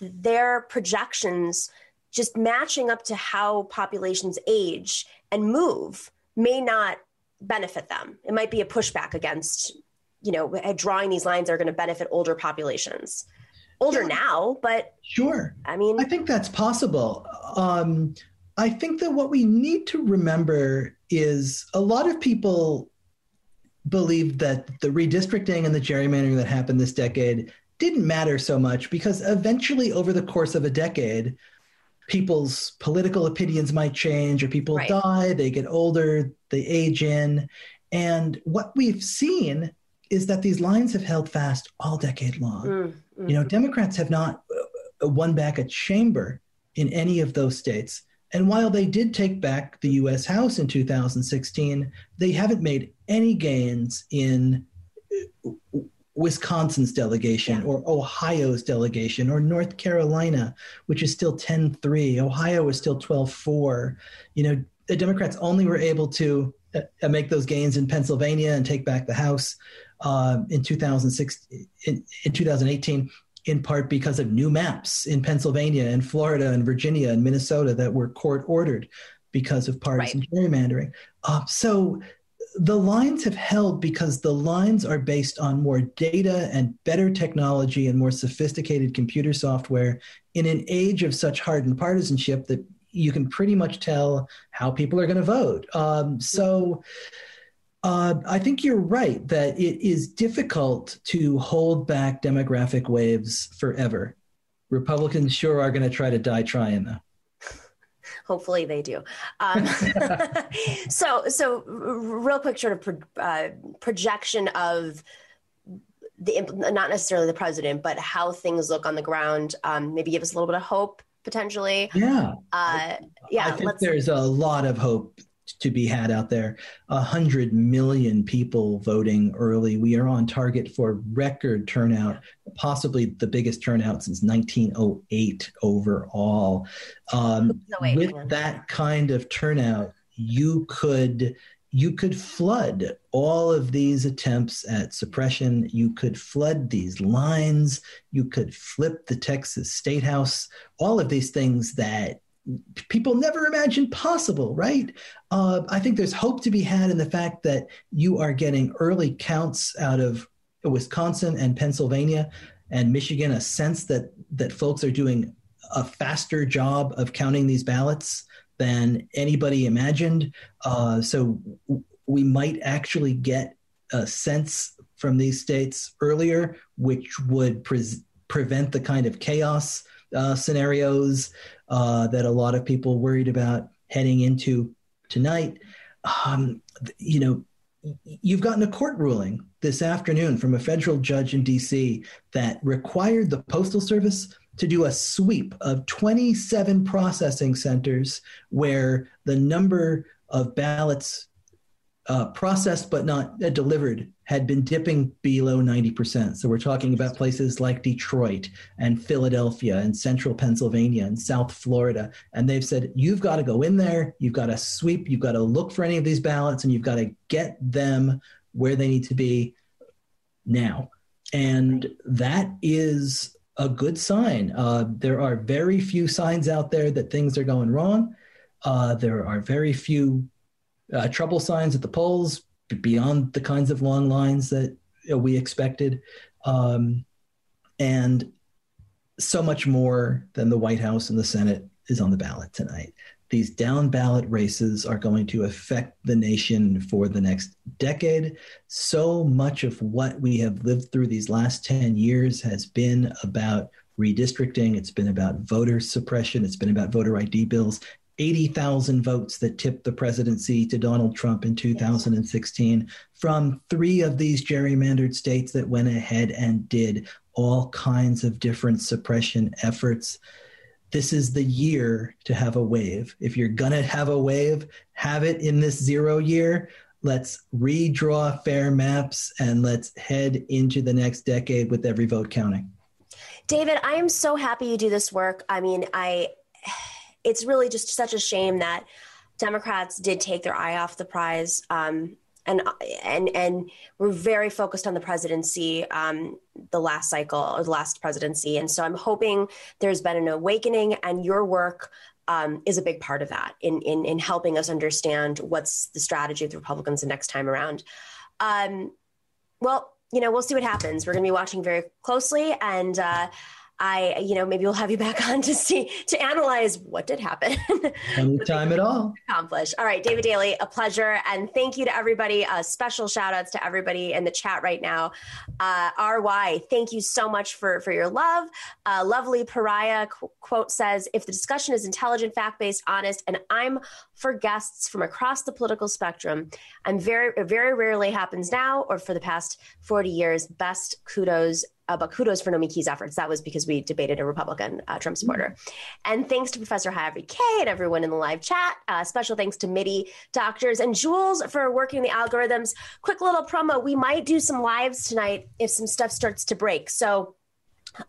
their projections just matching up to how populations age and move may not benefit them? It might be a pushback against you know, drawing these lines are going to benefit older populations. Older yeah. now, but sure. I mean, I think that's possible. Um, I think that what we need to remember is a lot of people believe that the redistricting and the gerrymandering that happened this decade didn't matter so much because eventually, over the course of a decade, people's political opinions might change or people right. die, they get older, they age in. And what we've seen is that these lines have held fast all decade long. Mm, mm. You know, Democrats have not uh, won back a chamber in any of those states. And while they did take back the US House in 2016, they haven't made any gains in uh, Wisconsin's delegation or Ohio's delegation or North Carolina, which is still 10 3. Ohio is still 12 4. You know, the Democrats only were able to uh, make those gains in Pennsylvania and take back the House uh, in 2006 in, in 2018 in part because of new maps in Pennsylvania and Florida and Virginia and Minnesota that were court ordered because of partisan right. gerrymandering. Uh, so the lines have held because the lines are based on more data and better technology and more sophisticated computer software in an age of such hardened partisanship that you can pretty much tell how people are going to vote. Um, so uh, I think you're right that it is difficult to hold back demographic waves forever. Republicans sure are going to try to die trying, though. Hopefully they do. Um, so, so real quick, sort of pro, uh, projection of the not necessarily the president, but how things look on the ground. Um, maybe give us a little bit of hope potentially. Yeah. Uh, yeah. I think there's a lot of hope to be had out there. A hundred million people voting early. We are on target for record turnout, possibly the biggest turnout since 1908 overall. Um, with that kind of turnout, you could you could flood all of these attempts at suppression. You could flood these lines. You could flip the Texas State House. All of these things that people never imagined possible, right? Uh, I think there's hope to be had in the fact that you are getting early counts out of Wisconsin and Pennsylvania and Michigan, a sense that that folks are doing a faster job of counting these ballots than anybody imagined. Uh, so we might actually get a sense from these states earlier, which would pre- prevent the kind of chaos uh, scenarios uh, that a lot of people worried about heading into tonight. Um, you know, you've gotten a court ruling this afternoon from a federal judge in DC that required the Postal Service to do a sweep of 27 processing centers where the number of ballots uh, processed but not uh, delivered had been dipping below 90%. So we're talking about places like Detroit and Philadelphia and central Pennsylvania and South Florida. And they've said, you've got to go in there, you've got to sweep, you've got to look for any of these ballots, and you've got to get them where they need to be now. And that is a good sign. Uh, there are very few signs out there that things are going wrong. Uh, there are very few uh, trouble signs at the polls beyond the kinds of long lines that we expected, um, and so much more than the White House and the Senate is on the ballot tonight. These down ballot races are going to affect the nation for the next decade. So much of what we have lived through these last 10 years has been about redistricting, it's been about voter suppression, it's been about voter ID bills, 80,000 votes that tipped the presidency to Donald Trump in 2016 from three of these gerrymandered states that went ahead and did all kinds of different suppression efforts. This is the year to have a wave. If you're going to have a wave, have it in this zero year. Let's redraw fair maps and let's head into the next decade with every vote counting. David, I am so happy you do this work. I mean, I it's really just such a shame that Democrats did take their eye off the prize. Um, and and and we're very focused on the presidency, um, the last cycle or the last presidency, and so I'm hoping there's been an awakening, and your work um, is a big part of that in, in in helping us understand what's the strategy of the Republicans the next time around. Um, well, you know, we'll see what happens. We're going to be watching very closely, and. Uh, I, you know, maybe we'll have you back on to see to analyze what did happen. Anytime at all. Accomplish. All right, David Daley, a pleasure, and thank you to everybody. Uh, special shout outs to everybody in the chat right now. Uh, RY, thank you so much for for your love. Uh, lovely pariah qu- quote says, "If the discussion is intelligent, fact based, honest, and I'm for guests from across the political spectrum, I'm very very rarely happens now or for the past 40 years. Best kudos uh, but kudos for Nomiki's efforts. That was because we debated a Republican uh, Trump supporter. Mm-hmm. And thanks to Professor Harvey K and everyone in the live chat. Uh, special thanks to MIDI doctors and Jules for working the algorithms. Quick little promo: we might do some lives tonight if some stuff starts to break. So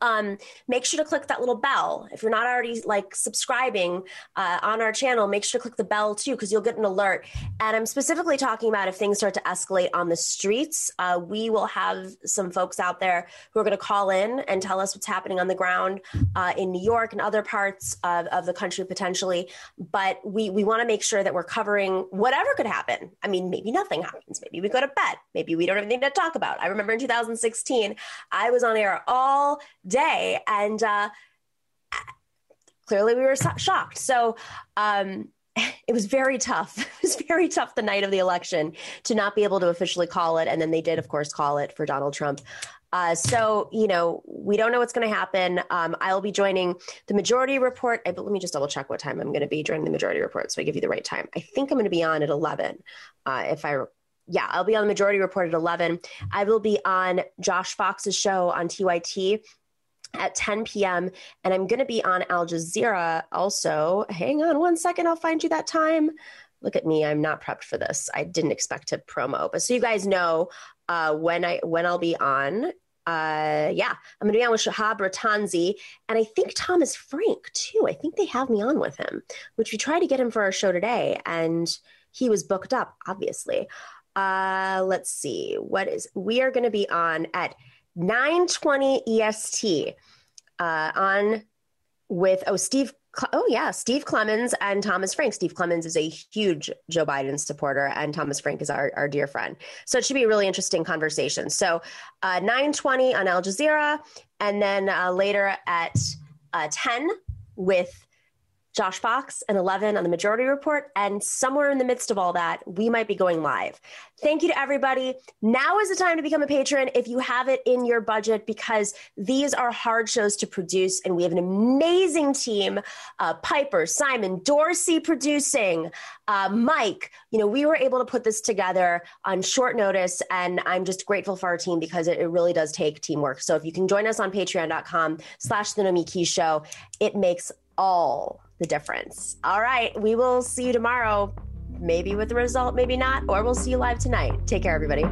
um, make sure to click that little bell. If you're not already like subscribing uh, on our channel, make sure to click the bell too, because you'll get an alert. And I'm specifically talking about if things start to escalate on the streets, uh, we will have some folks out there who are going to call in and tell us what's happening on the ground uh, in New York and other parts of, of the country potentially. But we, we want to make sure that we're covering whatever could happen. I mean, maybe nothing happens. Maybe we go to bed. Maybe we don't have anything to talk about. I remember in 2016, I was on air all day. And uh, clearly we were shocked. So um, it was very tough. It was very tough the night of the election to not be able to officially call it. And then they did, of course, call it for Donald Trump. Uh, so, you know, we don't know what's going to happen. Um, I'll be joining the majority report. I, but let me just double check what time I'm going to be during the majority report so I give you the right time. I think I'm going to be on at 11. Uh, if I, yeah, I'll be on the majority report at 11. I will be on Josh Fox's show on TYT at 10 p.m. And I'm going to be on Al Jazeera also. Hang on one second, I'll find you that time. look at me. I'm not prepped for this. I didn't expect to promo, but so you guys know uh, when I when I'll be on. Uh, yeah, I'm going to be on with Shihab Rattansi and I think Thomas Frank too. I think they have me on with him, which we tried to get him for our show today, and he was booked up, obviously. Uh, let's see. What is we are going to be on at 9:20 EST uh, on with oh Steve oh yeah Steve Clemons and Thomas Frank. Steve Clemons is a huge Joe Biden supporter, and Thomas Frank is our, our dear friend. So it should be a really interesting conversation. So uh, 9:20 on Al Jazeera, and then uh, later at uh, 10 with Josh Fox and 11 on the Majority Report. And somewhere in the midst of all that, we might be going live. Thank you to everybody. Now is the time to become a patron if you have it in your budget, because these are hard shows to produce. And we have an amazing team uh, Piper, Simon, Dorsey producing, uh, Mike. You know, we were able to put this together on short notice. And I'm just grateful for our team because it, it really does take teamwork. So if you can join us on patreon.com slash the Nomiki Show, it makes all the difference. All right, we will see you tomorrow, maybe with the result, maybe not, or we'll see you live tonight. Take care, everybody.